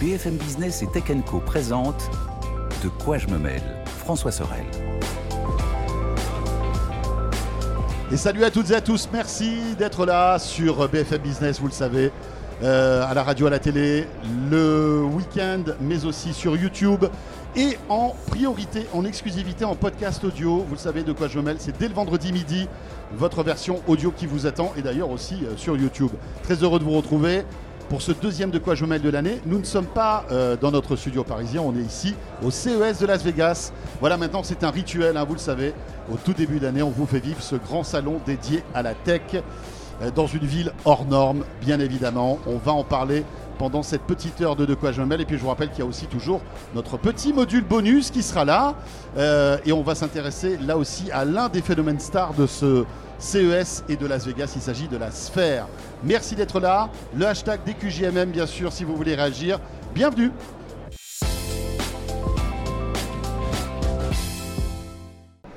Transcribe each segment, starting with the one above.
BFM Business et Tech Co présente De quoi je me mêle François Sorel. Et salut à toutes et à tous, merci d'être là sur BFM Business, vous le savez, euh, à la radio, à la télé, le week-end, mais aussi sur YouTube. Et en priorité, en exclusivité, en podcast audio, vous le savez de quoi je me mêle, c'est dès le vendredi midi, votre version audio qui vous attend, et d'ailleurs aussi euh, sur YouTube. Très heureux de vous retrouver pour ce deuxième de quoi je mêle de l'année. Nous ne sommes pas euh, dans notre studio parisien, on est ici au CES de Las Vegas. Voilà, maintenant c'est un rituel, hein, vous le savez. Au tout début d'année, on vous fait vivre ce grand salon dédié à la tech euh, dans une ville hors norme, bien évidemment. On va en parler pendant cette petite heure de De quoi je mêle. Et puis je vous rappelle qu'il y a aussi toujours notre petit module bonus qui sera là. Euh, et on va s'intéresser là aussi à l'un des phénomènes stars de ce CES et de Las Vegas. Il s'agit de la sphère. Merci d'être là. Le hashtag DQJMM, bien sûr, si vous voulez réagir. Bienvenue.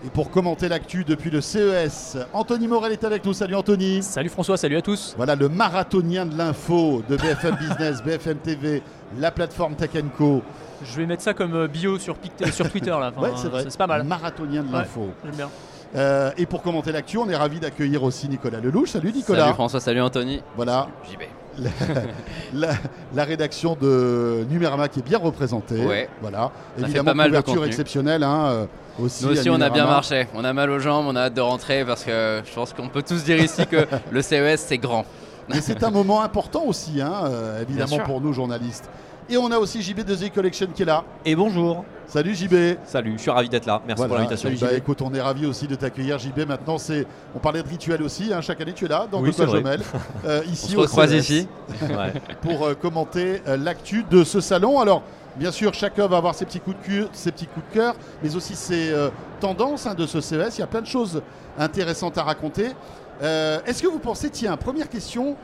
Et pour commenter l'actu depuis le CES, Anthony Morel est avec nous. Salut Anthony. Salut François, salut à tous. Voilà le marathonien de l'info de BFM Business, BFM TV, la plateforme Tech Co. Je vais mettre ça comme euh, bio sur, sur Twitter là. ouais, c'est vrai. C'est pas mal. Marathonien de l'info. J'aime bien. Euh, et pour commenter l'actu, on est ravi d'accueillir aussi Nicolas Lelouch. Salut Nicolas. Salut François, salut Anthony. Voilà. JB. La, la, la, rédaction de Numérama qui est bien représentée. Ouais. Voilà. Ça Évidemment, fait pas mal de exceptionnelle. Hein, euh, aussi Nous aussi, on a bien marché. On a mal aux jambes, on a hâte de rentrer parce que je pense qu'on peut tous dire ici que le CES, c'est grand. Mais c'est un moment important aussi, hein, euh, évidemment, pour nous journalistes. Et on a aussi JB de The Collection qui est là. Et bonjour. Salut JB. Salut, je suis ravi d'être là. Merci Voilà. pour l'invitation. Bah, écoute, on est ravi aussi de t'accueillir, JB. Maintenant, c'est, on parlait de rituel aussi. hein, chaque année, tu es là dans Oui, vrai. mêle, euh, On ici se au ici. Ouais. pour euh, commenter euh, l'actu de ce salon. Alors, bien sûr, chacun va avoir ses petits coups de cœur, ses petits coups de cœur, mais aussi ses euh, tendances hein, de ce CES. Il y a plein de choses intéressantes à raconter. Est-ce que vous pensez, tiens, première question,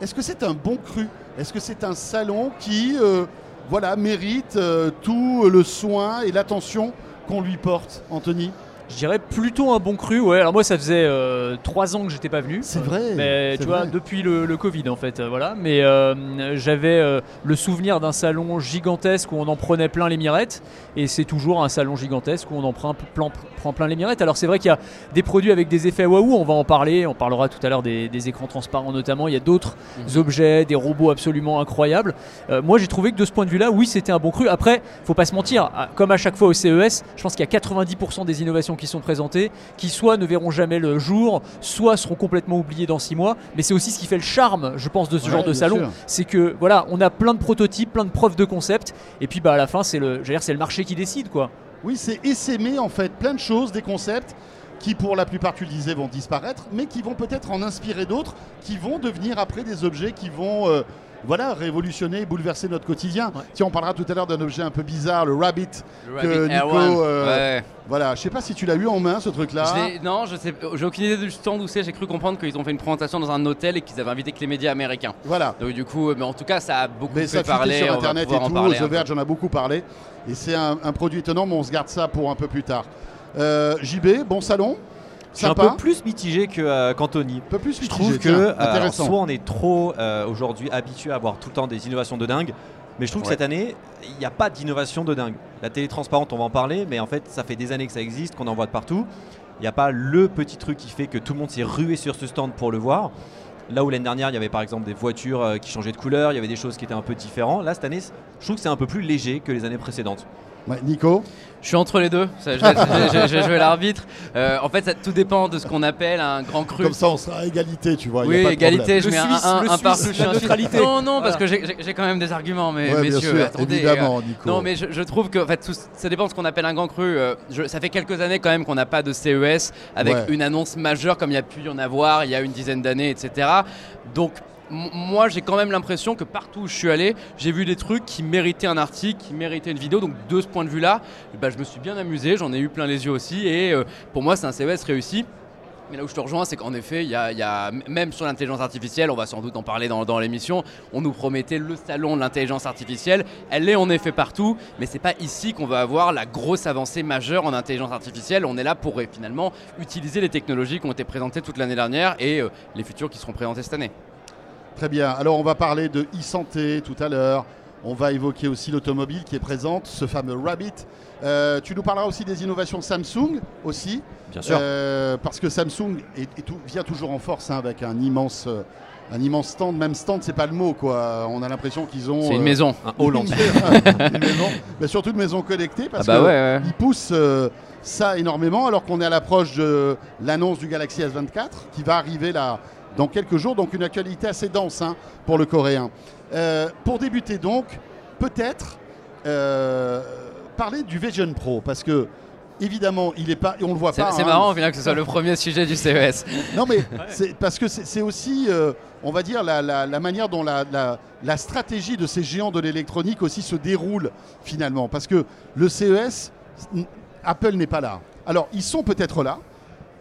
est-ce que c'est un bon cru? Est-ce que c'est un salon qui, euh, voilà, mérite euh, tout le soin et l'attention qu'on lui porte, Anthony? Je dirais plutôt un bon cru. Ouais, alors moi ça faisait euh, trois ans que j'étais pas venu. C'est vrai, Mais c'est tu vois, depuis le, le Covid en fait, euh, voilà. Mais euh, j'avais euh, le souvenir d'un salon gigantesque où on en prenait plein les mirettes. Et c'est toujours un salon gigantesque où on en prend plein, prend plein les mirettes. Alors c'est vrai qu'il y a des produits avec des effets waouh, on va en parler. On parlera tout à l'heure des, des écrans transparents notamment. Il y a d'autres Mhm. objets, des robots absolument incroyables. Euh, moi j'ai trouvé que de ce point de vue-là, oui, c'était un bon cru. Après, faut pas se mentir, comme à chaque fois au CES, je pense qu'il y a 90% des innovations qui sont présentées qui soit ne verront jamais le jour, soit seront complètement oubliées dans 6 mois. Mais c'est aussi ce qui fait le charme, je pense, de ce Ouais, genre de salon. C'est que voilà, on a plein de prototypes, plein de preuves de concept, et puis bah à la fin c'est le, c'est le marché qui décide quoi. Oui, c'est essaimer en fait plein de choses, des concepts qui pour la plupart, tu le disais, vont disparaître, mais qui vont peut-être en inspirer d'autres, qui vont devenir après des objets qui vont euh, voilà, révolutionner, bouleverser notre quotidien. Ouais. Tiens, on parlera tout à l'heure d'un objet un peu bizarre, le Rabbit. Le Que Rabbit Nico, euh, Ouais. Voilà, je sais pas si tu l'as eu en main ce truc-là. Non, je sais, j'ai aucune idée du stand où c'est. J'ai cru comprendre qu'ils ont fait une présentation dans un hôtel et qu'ils avaient invité que les médias américains. Voilà. Donc du coup, mais en tout cas, ça a beaucoup Mais fait ça fuité parler. sur Internet et tout, parler The. Verge en a beaucoup parlé. Et c'est un, un produit étonnant, mais on se garde ça pour un peu plus tard. Euh, JB, bon salon? Je suis un peu plus mitigé que, euh, qu'Anthony. Un peu plus Je mitigé, trouve que tiens, euh, alors, soit on est trop euh, aujourd'hui habitué à avoir tout le temps des innovations de dingue, mais je trouve que cette année, il n'y a pas d'innovation de dingue. La télé transparente, on va en parler, mais en fait, ça fait des années que ça existe, qu'on en voit de partout. Il n'y a pas le petit truc qui fait que tout le monde s'est rué sur ce stand pour le voir. Là où l'année dernière, il y avait par exemple des voitures qui changeaient de couleur, il y avait des choses qui étaient un peu différentes. Là, cette année, je trouve que c'est un peu plus léger que les années précédentes. Ouais, Nico Je suis entre les deux. Vais jouer l'arbitre. Euh, en fait, ça, tout dépend de ce qu'on appelle un grand cru. Comme ça, on sera à égalité, tu vois. y a Oui, de égalité, je mets un- Suisse, un, partout. je neutralité. Non, non, parce Voilà. que j'ai- j'ai j'ai quand même des arguments, mais. Ouais, bien messieurs, sûr, attendez. évidemment, euh, Nico. Non, mais je, je trouve que en fait, tout- ça dépend de ce qu'on appelle un grand cru. Euh, je- ça fait quelques années quand même qu'on n'a pas de CES avec Ouais. une annonce majeure comme il y a pu y en avoir il y a une dizaine d'années, etc. Donc, moi, j'ai quand même l'impression que partout où je suis allé, j'ai vu des trucs qui méritaient un article, qui méritaient une vidéo. Donc, de ce point de vue-là, bah, je me suis bien amusé, j'en ai eu plein les yeux aussi. Et euh, pour moi, c'est un CES réussi. Mais là où je te rejoins, c'est qu'en effet, y a, même sur l'intelligence artificielle, on va sans doute en parler dans, dans l'émission, on nous promettait le salon de l'intelligence artificielle. Elle est en effet partout, mais c'est pas ici qu'on va avoir la grosse avancée majeure en intelligence artificielle. On est là pour euh, finalement utiliser les technologies qui ont été présentées toute l'année dernière et euh, les futures qui seront présentées cette année. Très bien. Alors, on va parler de e-santé tout à l'heure. On va évoquer aussi l'automobile qui est présente, ce fameux Rabbit. Euh, tu nous parleras aussi des innovations Samsung aussi. Bien sûr. Euh, parce que Samsung est- est tout- vient toujours en force hein, avec un immense, euh, un immense stand. Même stand, c'est pas le mot quoi. On a l'impression qu'ils ont. C'est une euh, maison. Un hall une, maison, mais surtout une maison connectée Ah parce bah que ouais, ouais. ils poussent ça énormément alors qu'on est à l'approche de l'annonce du Galaxy S24 qui va arriver là dans quelques jours. Donc une actualité assez dense hein, pour le coréen. Euh, pour débuter donc, peut-être euh, parler du Vision Pro parce que évidemment il est pas on le voit C'est pas. c'est hein. marrant final que ce soit le premier sujet du CES. Non, mais c'est parce que c'est aussi, euh, on va dire, la, la- la manière dont la, stratégie de ces géants de l'électronique aussi se déroule finalement. Parce que le CES, Apple n'est pas là. Alors, ils sont peut-être là,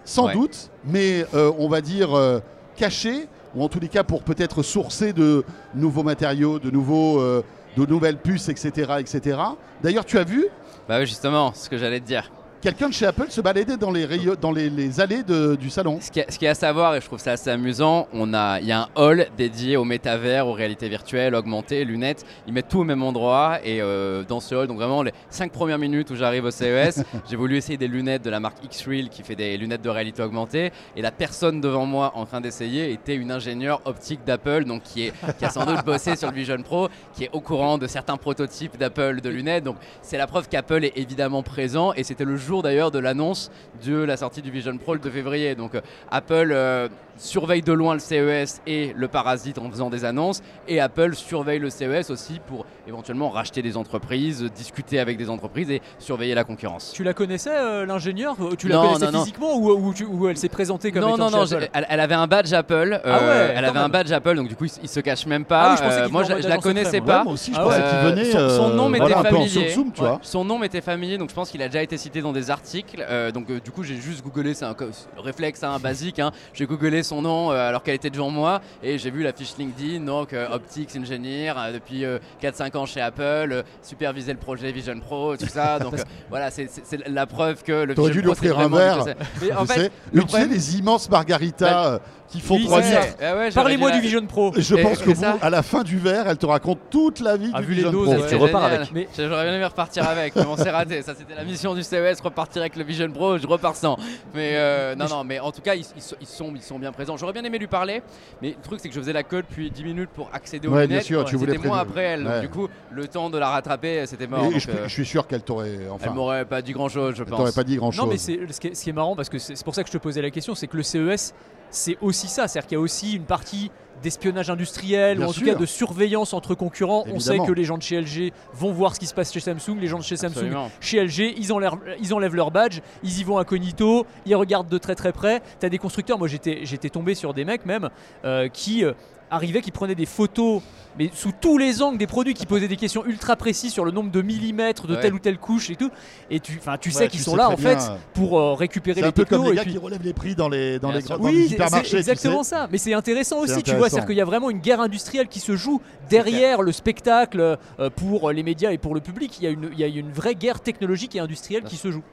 sans Ouais. doute, mais euh, on va dire euh, cachés, ou en tous les cas pour peut-être sourcer de nouveaux matériaux, de, nouveaux, euh, de nouvelles puces, etc. etc. D'ailleurs, tu as vu? Bah oui, justement, ce que j'allais te dire. Quelqu'un de chez Apple se balader dans les, rayons- dans les, les allées de- du salon. Ce qui, est, ce qui est à savoir, et je trouve ça assez amusant, a, il y a un hall dédié au métavers, aux réalités virtuelles, augmentées, lunettes. Ils mettent tout au même endroit. Et euh, dans ce hall, donc vraiment les 5 premières minutes où j'arrive au CES, j'ai voulu essayer des lunettes de la marque X-Reel qui fait des lunettes de réalité augmentée. Et la personne devant moi en train d'essayer était une ingénieure optique d'Apple, donc qui, est, qui a sans doute bossé sur le Vision Pro, qui est au courant de certains prototypes d'Apple de lunettes. Donc c'est la preuve qu'Apple est évidemment présent. Et c'était le jour d'ailleurs de l'annonce de la sortie du Vision Pro le 2 février. Donc euh, Apple euh, surveille de loin le CES et le parasite en faisant des annonces. Et Apple surveille le CES aussi pour éventuellement racheter des entreprises, discuter avec des entreprises et surveiller la concurrence. Tu la connaissais, euh, l'ingénieur Tu la Non, connaissais non, non. physiquement ou, ou tu- ou elle s'est présentée comme non, étant non, non, chez Apple j'ai- elle, elle avait un badge Apple. Ah ouais, euh, elle avait un badge Apple, donc du coup, il, se cache même pas. Ah oui, je Euh, moi, je, la connaissais pas. Ouais, moi aussi, je Ah pensais ouais. qu'il venait. Son- son nom euh, m'était voilà, familier. soum, tu vois. Son nom m'était familier, donc je pense qu'il a déjà été cité dans des articles. Euh, donc euh, du coup, j'ai juste googlé, c'est un réflexe hein, basique. hein. J'ai googlé son nom euh, alors qu'elle était devant moi et j'ai vu la fiche LinkedIn, donc euh, Optics Engineer euh, depuis euh, 4-5 ans chez Apple, euh, superviser le projet Vision Pro, tout ça. Donc euh, voilà, c'est- la preuve que le T'aurais dû lui offrir un verre. Mais en Tu fait, sais, le problème- les immenses margaritas euh, qui font Oui, 3 c'est litres. ça. Ah ouais, j'aurais Parlez-moi du Vision Pro. Je Et- pense que vous, à la fin du verre, elle te raconte toute la vie Ah, du vu les Vision doses, Pro. ouais. tu repars avec. Mais- J'aurais bien aimé repartir avec, mais bon, c'est raté. Ça, c'était la mission du CES, repartir avec le Vision Pro, je repars sans. Mais euh, non, non, mais en tout cas, ils, ils sont- ils sont, ils sont bien présents. J'aurais bien aimé lui parler, mais le truc, c'est que je faisais la queue depuis 10 minutes pour accéder aux Ouais, bien lunettes. sûr, tu voulais C'était moi après elle. Donc, du coup, le temps de la rattraper, c'était mort. Et donc, je, euh, je suis sûr qu'elle t'aurait. elle Enfin, m'aurait pas dit grand chose, je elle t'aurait pense. pas dit grand chose. Non, mais c'est ce qui est, ce qui est marrant parce que c'est c'est pour ça que je te posais la question, c'est que le CES, c'est aussi ça, c'est-à-dire qu'il y a aussi une partie d'espionnage industriel Bien ou en tout cas de surveillance entre concurrents. On sait que les gens de chez LG vont voir ce qui se passe chez Samsung, les gens de chez Samsung Absolument. chez LG, ils enlèvent, ils enlèvent leur badge, ils y vont incognito, ils regardent de très très près. T'as des constructeurs, moi j'étais j'étais tombé sur des mecs même euh, qui euh, arrivaient, qui prenaient des photos, mais sous tous les angles des produits, qui posaient des questions ultra précises sur le nombre de millimètres de Ouais. telle ou telle couche et tout. Et tu, enfin, tu Ouais, sais qu'ils tu sont sais là en fait bien. pour euh, récupérer C'est les un peu technos comme les et gars puis- qui relèvent les prix dans les, dans Bien les, grands- oui, tu exactement sais. ça. Mais c'est intéressant aussi, tu vois, c'est-à-dire qu'il y a vraiment une guerre industrielle qui se joue derrière le spectacle euh, pour les médias et pour le public. Il y a une, il y a une vraie guerre technologique et industrielle qui se joue.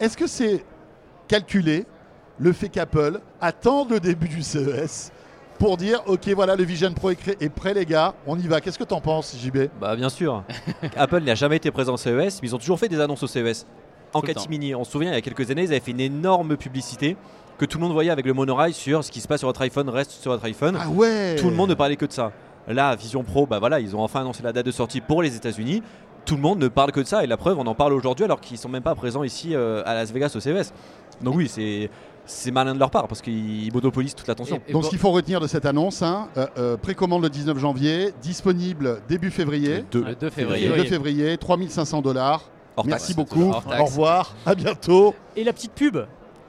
Est-ce que c'est calculé le fait qu'Apple attende le début du CES pour dire ok voilà le Vision Pro est, prêt les gars, on y va. Qu'est-ce que t'en penses JB Bah bien sûr. Apple n'a jamais été présent au CES, mais ils ont toujours fait des annonces au CES. En Tout catimini, on se souvient, il y a quelques années, ils avaient fait une énorme publicité que tout le monde voyait avec le monorail sur ce qui se passe sur votre iPhone reste sur votre iPhone. Ah ouais Tout le monde ne parlait que de ça. Là, Vision Pro, bah voilà, ils ont enfin annoncé la date de sortie pour les États-Unis. Tout le monde ne parle que de ça et la preuve, on en parle aujourd'hui alors qu'ils sont même pas présents ici euh, à Las Vegas au CES. Donc oui, c'est c'est malin de leur part parce qu'ils monopolisent toute l'attention. Donc ce qu'il faut retenir de cette annonce, hein, euh, euh, précommande le 19 janvier, disponible début février. Le 2 Le février. 2 février, 3500 dollars. Merci taxe. beaucoup. Au revoir. À bientôt. Et la petite pub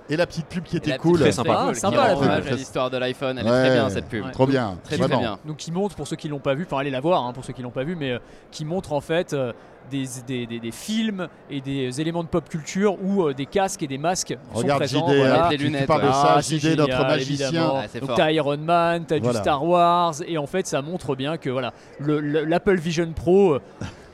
Et la petite pub qui était cool. Très sympa. Ah, sympa, la Très- l'histoire de l'iPhone. Elle est Ouais. très bien cette pub. Ouais. Trop bien. Très, très bien. donc qui montre pour ceux qui l'ont pas vu, enfin allez la voir hein, pour ceux qui l'ont pas vu, mais euh, qui montre en fait euh, des, des, des- des films et des éléments de pop culture où euh, des casques et des masques Regarde sont présents. JD, voilà. hein, Des tu- tu, lunettes, parles de ouais. ça, Ah, JD, notre génial, magicien. évidemment. Ah, Donc t'as Iron Man, t'as Voilà. du Star Wars, et en fait ça montre bien que voilà le- le- l'Apple Vision Pro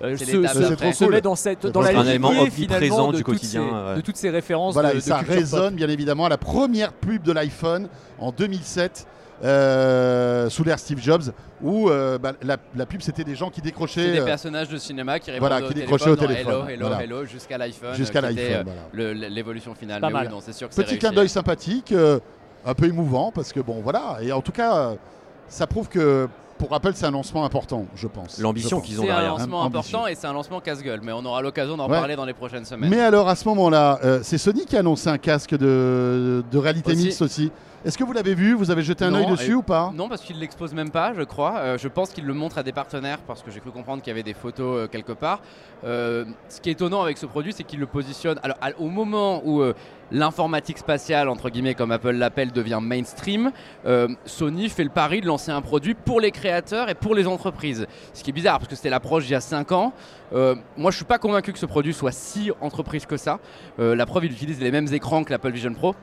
euh, C'est se, se- se met dans cette dans la cool. Un élément lignée, finalement, du de toutes quotidien, ces- ouais. de toutes ces références. Voilà, de, et de ça résonne bien évidemment à la première pub de l'iPhone en 2007. euh, sous l'ère Steve Jobs, où euh, bah, la, la pub c'était des gens qui décrochaient des euh, personnages de cinéma qui répondaient voilà, au qui téléphone, décrochaient au téléphone, Hello, hello, voilà. hello, jusqu'à l'iPhone. jusqu'à l'iPhone. voilà. l'évolution finale. Pas Mais mal. oui, non, c'est sûr que c'est Petit clin d'œil sympathique, euh, un peu émouvant parce que bon voilà, et en tout cas ça prouve que pour Apple c'est un lancement important, je pense. L'ambition qu'ils ont C'est un derrière. lancement Ambitieux. important et c'est un lancement casse-gueule, mais on aura l'occasion d'en Ouais. parler dans les prochaines semaines. Mais alors à ce moment-là, euh, c'est Sony qui a annoncé un casque de, de réalité Aussi. mixte aussi. Est-ce que vous l'avez vu? Vous avez jeté un œil dessus ou pas? Non, parce qu'il l'expose même pas, je crois. Euh, je pense qu'il le montre à des partenaires parce que j'ai cru comprendre qu'il y avait des photos euh, quelque part. Euh, ce qui est étonnant avec ce produit, c'est qu'il le positionne. Alors, à- au moment où euh, l'informatique spatiale, entre guillemets, comme Apple l'appelle, devient mainstream, euh, Sony fait le pari de lancer un produit pour les créateurs et pour les entreprises. Ce qui est bizarre parce que c'était l'approche il y a 5 ans. Euh, moi, je suis pas convaincu que ce produit soit si entreprise que ça. Euh, la preuve, il utilise les mêmes écrans que l'Apple Vision Pro.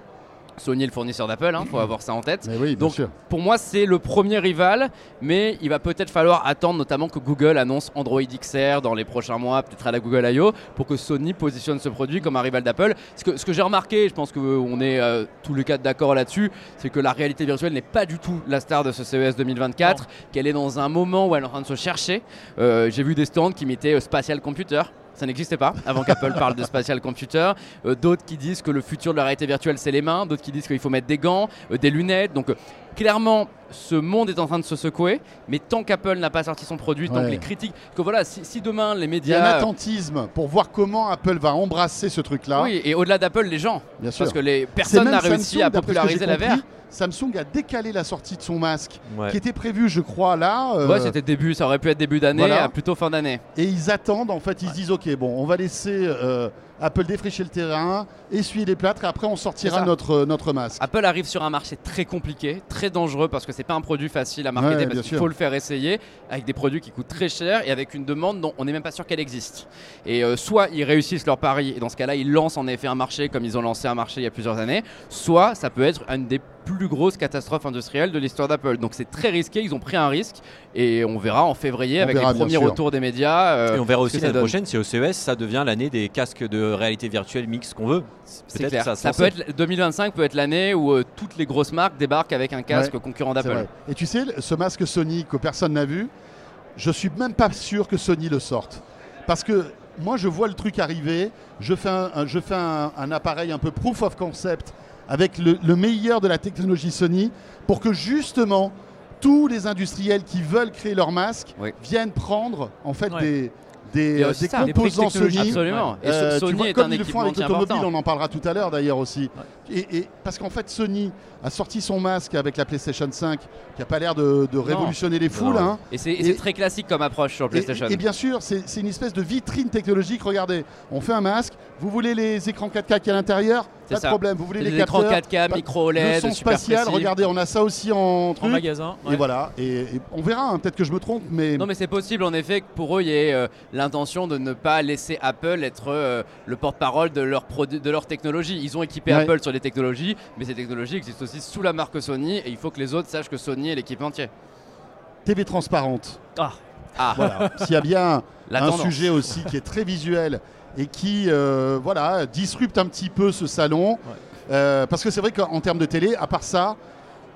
Sony est le fournisseur d'Apple, il faut avoir ça en tête. Oui, Donc, sûr. Pour moi, c'est le premier rival, mais il va peut-être falloir attendre notamment que Google annonce Android XR dans les prochains mois, peut-être à la Google I.O., pour que Sony positionne ce produit comme un rival d'Apple. Ce que, ce que j'ai remarqué, je pense qu'on est euh, tous les quatre d'accord là-dessus, c'est que la réalité virtuelle n'est pas du tout la star de ce CES 2024, qu'elle est dans un moment où elle est en train de se chercher. Euh, j'ai vu des stands qui mettaient euh, Spatial Computer. Ça n'existait pas avant qu'Apple parle de spatial computer. Euh, d'autres qui disent que le futur de la réalité virtuelle c'est les mains, d'autres qui disent qu'il faut mettre des gants, euh, des lunettes. Donc euh, clairement, ce monde est en train de se secouer, mais tant qu'Apple n'a pas sorti son produit, tant Ouais. que les critiques, que voilà, si, si demain les Il y a un médias, attentisme pour voir comment Apple va embrasser ce truc-là. oui, et au-delà d'Apple, les gens, bien sûr. parce que les personne n'a réussi Samsung, à populariser la VR. Samsung a décalé la sortie de son masque, Ouais. qui était prévu, je crois, là. euh, Ouais, c'était début, ça aurait pu être début d'année, Voilà. plutôt fin d'année. et ils attendent, en fait, ils se disent, ok, bon, on va laisser euh, Apple défricher le terrain, essuyer les plâtres, et après on sortira notre, notre masque. Apple arrive sur un marché très compliqué, très dangereux parce que c'est pas un produit facile à marketer Ouais, parce qu'il faut le faire essayer avec des produits qui coûtent très cher et avec une demande dont on n'est même pas sûr qu'elle existe. Et euh, soit ils réussissent leur pari et dans ce cas-là ils lancent en effet un marché comme ils ont lancé un marché il y a plusieurs années, soit ça peut être une des plus grosses catastrophes industrielles de l'histoire d'Apple. Donc c'est très risqué, ils ont pris un risque et on verra en février On avec verra, les premiers retours des médias. euh, Et on verra aussi l'année prochaine si au CES ça devient l'année des casques de réalité virtuelle mix qu'on veut. C'est Peut-être clair. que ça, peut être 2025 peut être l'année où euh, toutes les grosses marques débarquent avec un casque Ouais, concurrent d'Apple. Et tu sais, ce masque Sony que personne n'a vu, je suis même pas sûr que Sony le sorte. Parce que moi, je vois le truc arriver, je fais un, un- je fais un, un appareil un peu proof of concept avec le, le meilleur de la technologie Sony pour que justement tous les industriels qui veulent créer leur masque Oui. viennent prendre en fait Ouais. des, a euh, des ça, composants. Sony. Absolument. Et Euh, tu Sony vois, est comme un ils le font avec l'automobile, on en parlera tout à l'heure d'ailleurs aussi. Et, et- parce qu'en fait, Sony a sorti son masque avec la PlayStation 5, qui n'a pas l'air de, de révolutionner les foules. Hein. Et c'est et Et- très classique comme approche sur Et, PlayStation. et bien sûr, c'est c'est une espèce de vitrine technologique. Regardez, on fait un masque. Vous voulez les écrans 4K qui est à l'intérieur Pas de problème. Vous voulez les, capteurs 4K, pas- micro Le OLED, son super spatial, précis. regardez, on a ça aussi en En truc. magasin. Et voilà. Et, et on verra. hein, Peut-être que je me trompe, mais Non mais c'est possible en effet que pour eux il y ait euh, l'intention de ne pas laisser Apple être euh, le porte-parole de leur de leur technologie. Ils ont équipé Ouais. Apple sur les technologies, mais ces technologies existent aussi sous la marque Sony et il faut que les autres sachent que Sony est l'équipementier. TV transparente. Ah, Ah, Voilà. S'il y a bien la un tendance. sujet aussi qui est très visuel et qui euh, voilà disrupte un petit peu ce salon. Euh, parce que c'est vrai qu'en termes de télé, à part ça,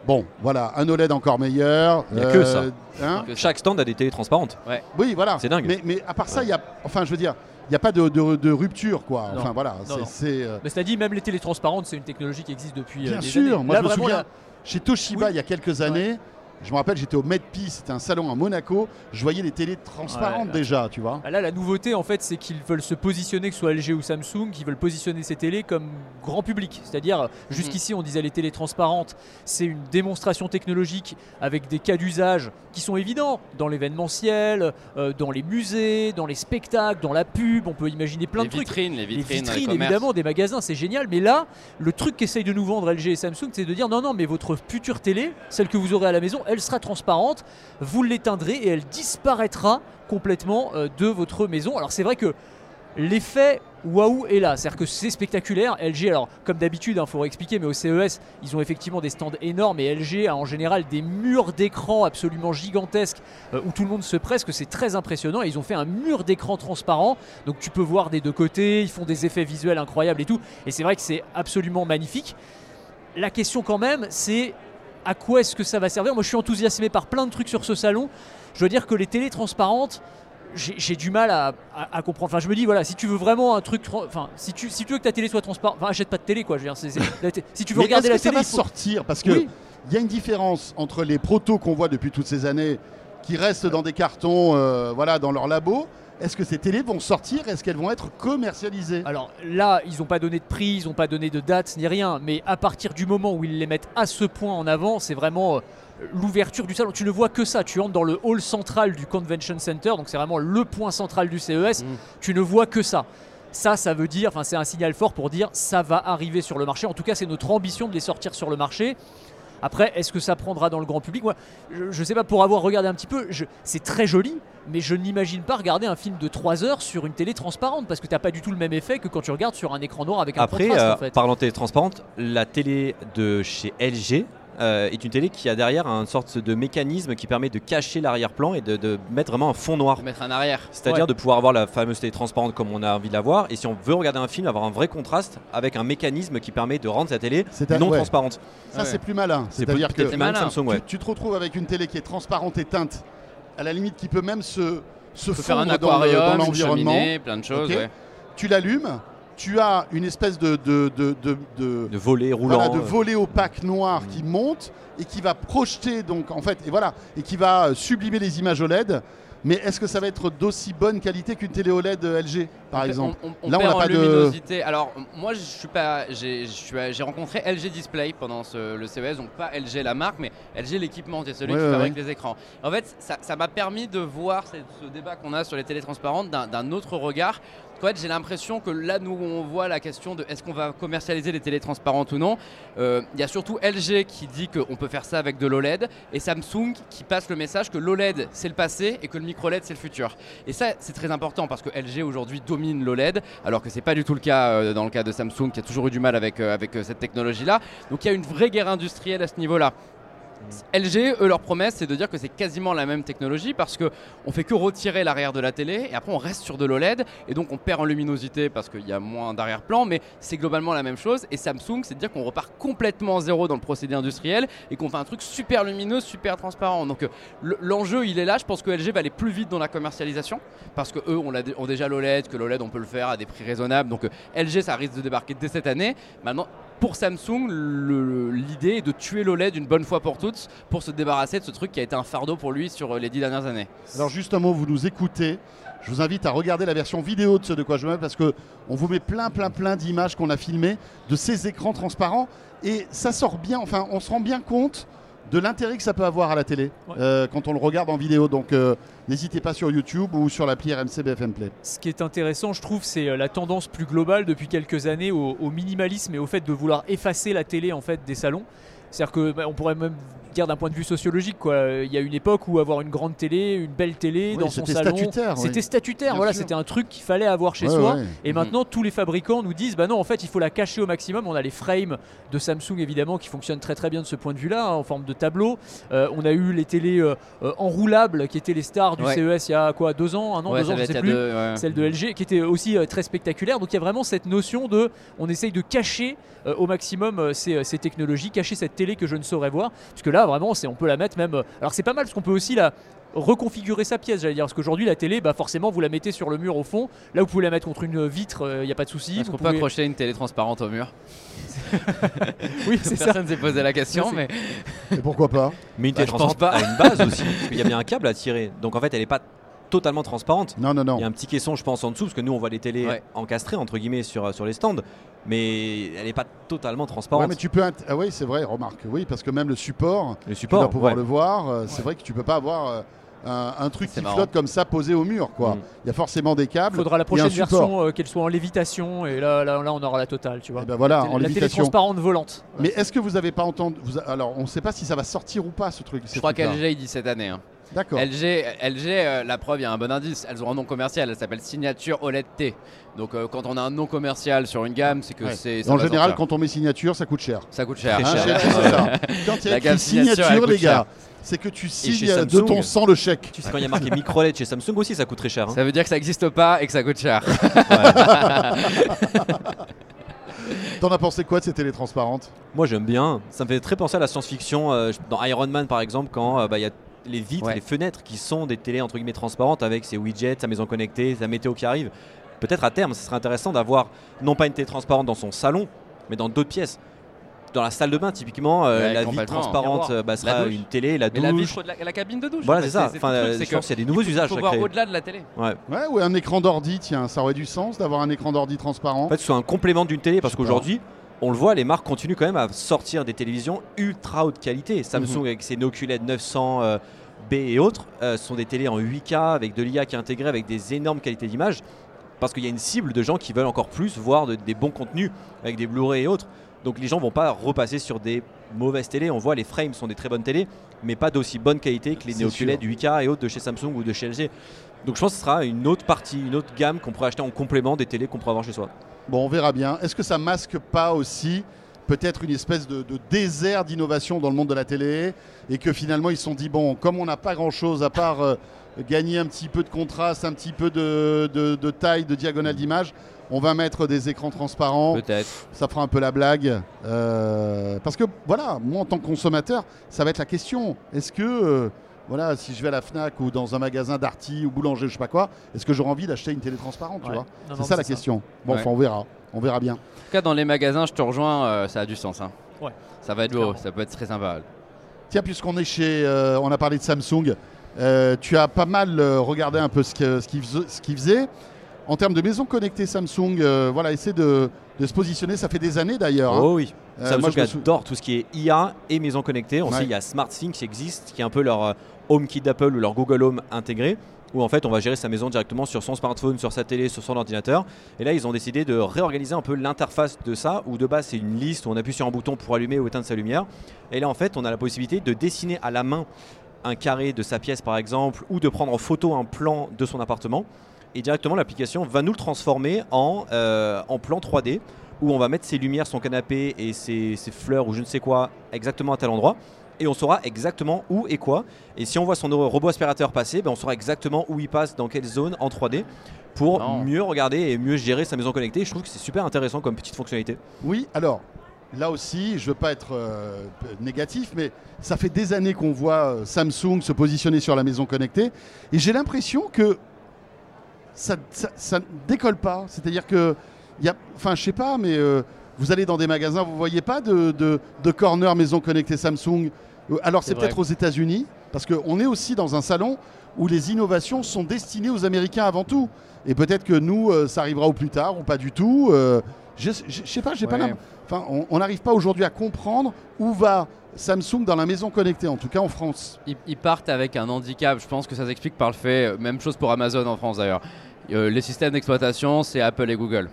bon, voilà, un OLED encore meilleur. Il y a que ça. hein. Que ça. Chaque stand a des télés transparentes. oui, voilà. C'est dingue. Mais, mais à part ça, il y a, enfin, je veux dire, il n'y a pas de, de- de rupture, quoi. Non. Enfin, voilà, Non, c'est- non. c'est. euh, mais cela dit, même les télé transparentes, c'est une technologie qui existe depuis euh, Bien des sûr, années. moi Là, je me souviens, chez Toshiba Oui. il y a quelques années, je me rappelle, j'étais au MedPi, c'était un salon à Monaco, je voyais les télés transparentes Ouais, déjà, tu vois. Ah, Là, la nouveauté, en fait, c'est qu'ils veulent se positionner, que ce soit LG ou Samsung, qu'ils veulent positionner ces télés comme grand public. C'est-à-dire, jusqu'ici, on disait les télés transparentes, c'est une démonstration technologique avec des cas d'usage qui sont évidents dans l'événementiel, euh, dans les musées, dans les spectacles, dans la pub. On peut imaginer plein les de trucs. vitrines, les Les vitrines, vitrines, les évidemment, des magasins, c'est génial. Mais là, le truc qu'essayent de nous vendre LG et Samsung, c'est de dire non, non, mais votre future télé, celle que vous aurez à la maison, elle sera transparente, vous l'éteindrez et elle disparaîtra complètement euh, de votre maison. Alors c'est vrai que l'effet waouh est là, c'est-à-dire que c'est spectaculaire. LG, alors comme d'habitude, il faudrait expliquer, mais au CES, ils ont effectivement des stands énormes et LG a en général des murs d'écran absolument gigantesques euh, où tout le monde se presse, que c'est très impressionnant. Et ils ont fait un mur d'écran transparent, donc tu peux voir des deux côtés, ils font des effets visuels incroyables et tout. Et c'est vrai que c'est absolument magnifique. La question quand même, c'est à quoi est-ce que ça va servir Moi, je suis enthousiasmé par plein de trucs sur ce salon. Je dois dire que les télés transparentes, j'ai du mal à, à- à comprendre. Enfin, je me dis, voilà, si tu veux vraiment un truc. Enfin, si tu, si tu veux que ta télé soit transparente, enfin, achète pas de télé, quoi. Je veux dire, si tu veux Mais regarder la que ça télé. va il faut- sortir Parce que Oui. il y a une différence entre les protos qu'on voit depuis toutes ces années, qui restent dans des cartons, euh, voilà, dans leur labo. Est-ce que ces télés vont sortir? Est-ce qu'elles vont être commercialisées? Alors là, ils n'ont pas donné de prix, ils n'ont pas donné de date ni rien, mais à partir du moment où ils les mettent à ce point en avant, c'est vraiment euh, l'ouverture du salon. Tu ne vois que ça, tu entres dans le hall central du Convention Center, donc c'est vraiment le point central du CES, Mm. tu ne vois que ça. Ça, ça veut dire, enfin c'est un signal fort pour dire ça va arriver sur le marché. En tout cas, c'est notre ambition de les sortir sur le marché. Après, est-ce que ça prendra dans le grand public? Moi, je, je sais pas, pour avoir regardé un petit peu, c'est très joli, mais je n'imagine pas regarder un film de 3 heures sur une télé transparente, parce que t'as pas du tout le même effet que quand tu regardes sur un écran noir avec un Après, contraste euh, en fait. parlant de télé transparente, la télé de chez LG euh, est une télé qui a derrière une sorte de mécanisme qui permet de cacher l'arrière-plan et de, de mettre vraiment un fond noir. De mettre un arrière. C'est-à-dire Ouais. de pouvoir avoir la fameuse télé transparente comme on a envie de la voir. Et si on veut regarder un film, avoir un vrai contraste avec un mécanisme qui permet de rendre sa télé non ouais. transparente. Ça, Ouais. c'est plus malin. C'est C'est-à-dire que malin. Samsung, ouais. tu, tu te retrouves avec une télé qui est transparente et teinte, à la limite qui peut même se, faire un fondre dans le- aquarium, dans l'environnement. cheminée, plein de choses. Tu l'allumes, tu as une espèce de, de, de, de- de- De volet roulant. voilà, de euh, volet opaque noir Mm. qui monte et qui va projeter donc en fait et voilà et qui va euh, sublimer les images OLED. Mais est-ce que ça va être d'aussi bonne qualité qu'une télé OLED LG par On- exemple on, on Là, on perd n'a pas de- luminosité. Alors m- moi je suis pas, j'ai rencontré LG Display pendant ce- le CES, donc pas LG la marque, mais LG l'équipement, c'est celui Ouais, qui ouais, fabrique les écrans. En fait, ça m'a permis de voir ce, ce débat qu'on a sur les télés transparentes d'un autre regard. Fait, j'ai l'impression que là, nous, on voit la question de est-ce qu'on va commercialiser les télés transparentes ou non. Euh, Il y a surtout LG qui dit qu'on peut faire ça avec de l'OLED et Samsung qui passe le message que l'OLED c'est le passé et que le micro LED c'est le futur. Et ça, c'est très important parce que LG aujourd'hui domine l'OLED, alors que c'est pas du tout le cas euh, dans le cas de Samsung qui a toujours eu du mal avec, euh, avec cette technologie-là. Donc il y a une vraie guerre industrielle à ce niveau-là. LG, eux, leur promesse, c'est de dire que c'est quasiment la même technologie parce que on fait que retirer l'arrière de la télé et après on reste sur de l'OLED et donc on perd en luminosité parce qu'il y a moins d'arrière-plan, mais c'est globalement la même chose. Et Samsung, c'est de dire qu'on repart complètement zéro dans le procédé industriel et qu'on fait un truc super lumineux, super transparent. Donc euh, le- l'enjeu, il est là. Je pense que LG va aller plus vite dans la commercialisation parce que eux ont déjà l'OLED, que l'OLED on peut le faire à des prix raisonnables. Donc euh, LG, ça risque de débarquer dès cette année. Maintenant, pour Samsung, l'idée est de tuer l'OLED une bonne fois pour toutes pour se débarrasser de ce truc qui a été un fardeau pour lui sur euh, les dix dernières années. Alors juste un mot, vous nous écoutez. Je vous invite à regarder la version vidéo de ce de quoi je me parce que on vous met plein plein plein d'images qu'on a filmées de ces écrans transparents et ça sort bien. Enfin, on se rend bien compte de l'intérêt que ça peut avoir à la télé Ouais. euh, quand on le regarde en vidéo. Donc euh, n'hésitez pas sur YouTube ou sur l'appli RMC BFM Play. Ce qui est intéressant, je trouve, c'est euh, la tendance plus globale depuis quelques années au, au minimalisme et au fait de vouloir effacer la télé en fait des salons. C'est-à-dire que bah, pourrait même dire d'un point de vue sociologique, quoi. Il y a une époque où avoir une grande télé, une belle télé Oui, dans son c'était salon, statutaire, oui. c'était statutaire. Bien Voilà, sûr. c'était un truc qu'il fallait avoir chez Ouais, soi. ouais. Et Mhm. maintenant, tous les fabricants nous disent, bah non, en fait, il faut la cacher au maximum. On a les frames de Samsung, évidemment, qui fonctionnent très très bien de ce point de vue-là, hein, en forme de tableau. Euh, on a eu les télés euh, euh, enroulables, qui étaient les stars du Ouais. CES il y a quoi, deux ans, un an, Ouais, deux ans, je sais plus. deux, ouais. Celle de LG, qui était aussi euh, très spectaculaire. Donc il y a vraiment cette notion de, on essaye de cacher euh, au maximum euh, ces, ces technologies, cacher cette télé que je ne saurais voir, puisque là vraiment, c'est, on peut la mettre même. euh, alors c'est pas mal, parce qu'on peut aussi la reconfigurer sa pièce, j'allais dire, parce qu'aujourd'hui la télé, bah forcément, vous la mettez sur le mur au fond. Là, vous pouvez la mettre contre une vitre, il n'y a pas de souci. Est-ce qu'on peut accrocher une télé transparente au mur Oui, c'est ça. Personne s'est posé la question, mais Et pourquoi pas Mais une Bah, télé transparente pas. a une base aussi. Parce qu'il y a bien un câble à tirer. Donc en fait, elle n'est pas totalement transparente. Non, non, non. Il y a un petit caisson, je pense, en dessous, parce que nous, on voit les télés Ouais. encastrées, entre guillemets, sur, sur les stands. Mais elle n'est pas totalement transparente. Ouais, mais tu peux. int- Ah oui, c'est vrai, remarque. Oui, parce que même le support, Le tu support, dois pouvoir ouais. le voir. euh, C'est vrai que tu peux pas avoir euh, un, un truc C'est qui marrant. flotte comme ça posé au mur, quoi. Mm. Il y a forcément des câbles. Il faudra la prochaine version euh, qu'elle soit en lévitation et là, là, là on aura la totale, tu vois. Et ben voilà, la en télé lévitation. transparente volante. Mais est-ce que vous avez pas entendu vous a- Alors, on ne sait pas si ça va sortir ou pas ce truc. je crois qu'LG il dit cette année. hein. D'accord. LG, LG euh, la preuve, il y a un bon indice. Elles ont un nom commercial, elle s'appelle Signature OLED T. Donc euh, quand on a un nom commercial sur une gamme, c'est que Ouais. c'est. En général, sortir. quand on met signature, ça coûte cher. ça coûte cher. Hein, cher. ça. Quand il y a La écrit gamme signature, les gars, cher. c'est que tu signes de ton sang le chèque. Tu sais, quand il y a marqué micro LED chez Samsung aussi, ça coûte très cher. hein. Ça veut dire que ça n'existe pas et que ça coûte cher. T'en as pensé quoi de ces télés transparentes Moi j'aime bien. Ça me fait très penser à la science-fiction. euh, dans Iron Man par exemple, quand euh, bah, il y a les vitres, Ouais. les fenêtres qui sont des télés entre guillemets transparentes avec ses widgets, sa maison connectée, sa météo qui arrive. Peut-être à terme, ce serait intéressant d'avoir non pas une télé transparente dans son salon, mais dans d'autres pièces. Dans la salle de bain, typiquement, euh, Ouais, la vitre transparente euh, bah, sera une télé, la Mais la douche. vitre la, la cabine de douche. Voilà, en c'est ça. Enfin, euh, c'est je que pense qu'il y a des nouveaux il faut- usages faut voir au-delà de la télé. Ouais. Ouais, ou un écran d'ordi, tiens, ça aurait du sens d'avoir un écran d'ordi transparent. En fait, c'est un complément d'une télé parce qu'aujourd'hui, on le voit, les marques continuent quand même à sortir des télévisions ultra haute qualité. Samsung Mhm. avec ses Noculed 900 euh, B et autres euh, sont des télés en 8K avec de l'IA qui est intégrée avec des énormes qualités d'image parce qu'il y a une cible de gens qui veulent encore plus voir de- des bons contenus avec des Blu-ray et autres. Donc les gens vont pas repasser sur des mauvaises télés. On voit les frames sont des très bonnes télés, mais pas d'aussi bonne qualité que les sûr. 8K et autres de chez Samsung ou de chez LG. Donc je pense que ce sera une autre partie, une autre gamme qu'on pourrait acheter en complément des télés qu'on pourrait avoir chez soi. Bon, on verra bien. Est-ce que ça masque pas aussi peut-être une espèce de, de désert d'innovation dans le monde de la télé et que finalement ils se sont dit bon, comme on n'a pas grand-chose à part euh, gagner un petit peu de contraste, un petit peu de, de- de taille, de diagonale d'image, on va mettre des écrans transparents. Peut-être. Ça fera un peu la blague. Euh, parce que voilà, moi en tant que consommateur, ça va être la question. Est-ce que euh, voilà, si je vais à la Fnac ou dans un magasin Darty ou boulanger, je sais pas quoi, est-ce que j'aurai envie d'acheter une télé transparente, tu vois? Non, C'est non, ça la ça. question. Bon, Ouais. enfin, on verra. On verra bien. En tout cas, dans les magasins, je te rejoins, euh, ça a du sens. hein. Ouais. Ça va être beau, ça peut être très sympa. Tiens, puisqu'on est chez, euh, on a parlé de Samsung, euh, tu as pas mal regardé un peu ce que- ce qu'ils ce qu'ils faisaient. En termes de maison connectée Samsung, euh, voilà, essaie de, de se positionner. Ça fait des années d'ailleurs. hein. Oh oui. Samsung moi, je adore tout ce qui est IA et maison connectée. On Ouais. sait il y a SmartThings qui existe, qui est un peu leur euh, HomeKit d'Apple ou leur Google Home intégré, où en fait on va gérer sa maison directement sur son smartphone, sur sa télé, sur son ordinateur. Et là ils ont décidé de réorganiser un peu l'interface de ça, où de base c'est une liste où on appuie sur un bouton pour allumer ou éteindre sa lumière. Et là en fait on a la possibilité de dessiner à la main un carré de sa pièce par exemple, ou de prendre en photo un plan de son appartement. Et directement l'application va nous le transformer en, euh, en plan 3D où on va mettre ses lumières, son canapé et ses, ses fleurs ou je ne sais quoi exactement à tel endroit. Et on saura exactement où et quoi. Et si on voit son robot aspirateur passer, ben on saura exactement où il passe, dans quelle zone en 3D pour Non. mieux regarder et mieux gérer sa maison connectée. Je trouve que c'est super intéressant comme petite fonctionnalité. Oui, alors là aussi, je veux pas être euh, négatif, mais ça fait des années qu'on voit euh, Samsung se positionner sur la maison connectée, et j'ai l'impression que ça, ça, ça ne décolle pas. C'est-à-dire que, il y a, enfin, je sais pas, mais euh, vous allez dans des magasins, vous voyez pas de, de, de corner maison connectée Samsung? Euh, Alors C'est peut-être aux États-Unis, parce qu'on est aussi dans un salon où les innovations sont destinées aux Américains avant tout. Et peut-être que nous, euh, ça arrivera au plus tard ou pas du tout. euh, je, sais pas, j'ai pas Ouais. l'im- Enfin, on- n'arrive pas aujourd'hui à comprendre où va Samsung dans la maison connectée, en tout cas en France. Ils, ils partent avec un handicap. Je pense que ça s'explique par le fait, même chose pour Amazon en France d'ailleurs. Euh, les systèmes d'exploitation, c'est Apple et Google.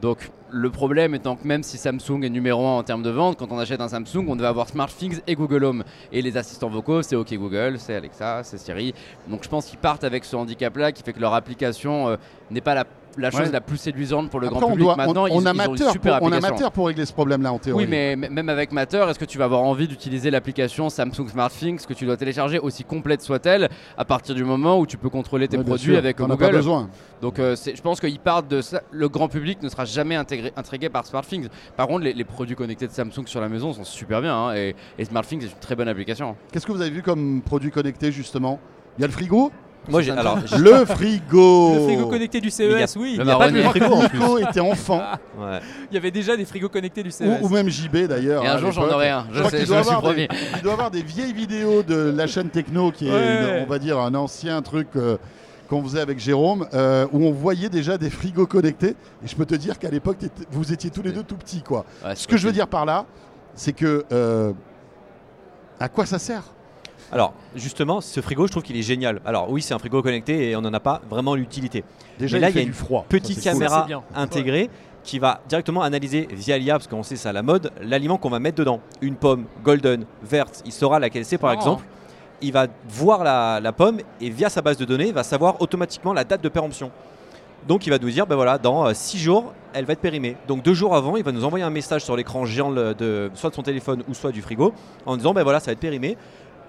Donc le problème étant que même si Samsung est numéro 1 en termes de vente, quand on achète un Samsung, on devait avoir SmartThings et Google Home. Et les assistants vocaux, c'est OK Google, c'est Alexa, c'est Siri. Donc je pense qu'ils partent avec ce handicap-là qui fait que leur application euh, n'est pas la, la chose Ouais. la plus séduisante pour le Après, grand on, public. doit, Maintenant, on, ils, on a une super pour, on a. Matter pour régler ce problème-là en théorie. Oui, mais même avec Matter, est-ce que tu vas avoir envie d'utiliser l'application Samsung SmartThings que tu dois télécharger, aussi complète soit-elle, à partir du moment où tu peux contrôler tes Ouais, produits sûr, avec t'en as pas Google besoin. Donc euh, je pense qu'ils partent de ça. Le grand public ne sera jamais intégré, intrigué par SmartThings. Par contre, les, les produits connectés de Samsung sur la maison sont super bien hein, et, et SmartThings est une très bonne application. Qu'est-ce que vous avez vu comme produit connecté justement? Il y a le frigo Moi j'ai alors Le frigo Le frigo connecté du CES, oui. le Il y a pas de marronnier. frigo. Nico était enfant, ouais. Il y avait déjà des frigos connectés du CES. ou même JB d'ailleurs. Et un jour, j'en aurai un. Je crois sais, je suis. Il doit avoir des vieilles vidéos de la chaîne Techno, qui est, Ouais. une- on va dire, un ancien truc euh, qu'on faisait avec Jérôme, euh, où on voyait déjà des frigos connectés. Et je peux te dire qu'à l'époque, vous étiez tous les deux tout petits, quoi. Ouais, Ce que je veux dire par là, c'est que euh, à quoi ça sert Alors justement ce frigo je trouve qu'il est génial. Alors oui c'est un frigo connecté et on n'en a pas vraiment l'utilité. Déjà, Mais là, il il y a une du froid. petite Ça, c'est cool. caméra intégrée qui va directement analyser via l'IA, parce qu'on sait ça à la mode, l'aliment qu'on va mettre dedans. Une pomme golden, verte, il saura laquelle c'est par marrant, exemple. Il va voir la, la pomme et via sa base de données, il va savoir automatiquement la date de péremption. Donc il va nous dire, ben voilà, dans 6 jours, elle va être périmée. Donc deux jours avant, il va nous envoyer un message sur l'écran géant de soit de son téléphone ou soit du frigo en disant, ben voilà, ça va être périmé.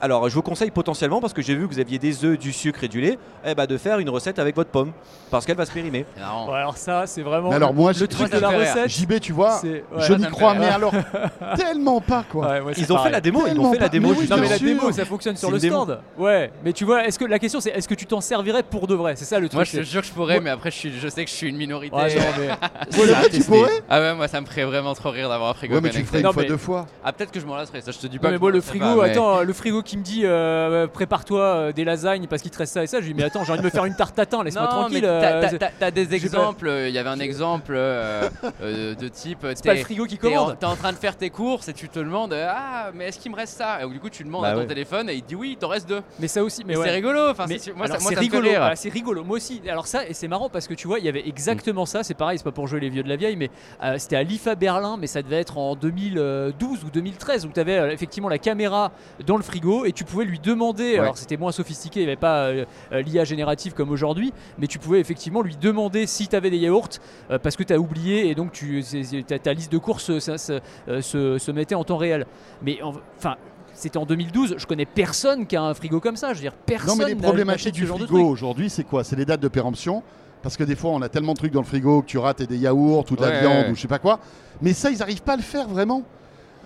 Alors, je vous conseille potentiellement, parce que j'ai vu que vous aviez des œufs, du sucre et du lait, eh ben, de faire une recette avec votre pomme, parce qu'elle va se périmer. Ouais, alors ça, c'est vraiment Mais alors moi, je- le truc moi, de ça la me fait rire. recette. JB, tu vois, c'est- ouais. je ça n'y me crois, fait mais rire. alors tellement pas quoi. Ouais, ouais, c'est Ils ont fait pareil. la démo, ils Tellement ont fait la pas- démo mais oui, juste Non mais la sûr. démo ça fonctionne sur C'est le une démo. stand. Ouais, mais tu vois, est-ce que la question c'est est-ce que tu t'en servirais pour de vrai? C'est ça le truc. Moi, je te jure que je pourrais, mais après, je, suis, je sais que je suis une minorité. Ouais, mais- le tu pourrais? Ah ouais, moi, ça me ferait vraiment trop rire d'avoir un frigo Ouais, mais tu le connecté. ferais une Non, fois, mais- deux fois. Ah, peut-être que je m'en lasserais, ça, je te dis Non, pas. mais que moi je le m'en lasserais frigo, pas, mais- attends, le frigo qui me dit euh, prépare-toi euh, des lasagnes parce qu'il te reste ça et ça, je lui dis mais attends, j'ai envie de me faire une tarte tatin, laisse-moi tranquille. euh, t'as- des exemples. Il y avait un exemple euh, euh, de type. c'est pas le frigo qui T'es en, commande. t'es en train de faire tes courses et tu te demandes Ah, mais est-ce qu'il me reste ça? Et du coup, tu demandes Bah à ton ouais. téléphone et il te dit Oui, il t'en reste deux. Mais ça aussi, mais, Mais ouais. c'est rigolo. Enfin, Mais c'est- moi, alors, ça, moi, c'est ça rigolo, rire. voilà, c'est rigolo. Moi aussi. Alors ça, et c'est marrant parce que tu vois, il y avait exactement ça. C'est pareil, c'est pas pour jouer les vieux de la vieille, mais euh, c'était à l'IFA Berlin, mais ça devait être en 2012 ou 2013 où tu avais effectivement la caméra dans le frigo et tu pouvais lui demander. Ouais. Alors c'était moins sophistiqué, il n'y avait pas euh, euh, l'IA générative comme aujourd'hui, mais tu pouvais effectivement lui demander si tu avais des yaourts euh, parce que tu as oublié et donc tu, ta, ta liste de courses ça, ça, euh, se, se mettait en temps réel. Mais en- enfin. C'était en 2012, je connais personne qui a un frigo comme ça. Je veux dire, personne. Non, mais les problématiques du frigo aujourd'hui, c'est quoi? C'est les dates de péremption. Parce que des fois, on a tellement de trucs dans le frigo que tu rates et des yaourts ou de la viande ouais. ou je sais pas quoi. Mais ça, ils n'arrivent pas à le faire vraiment.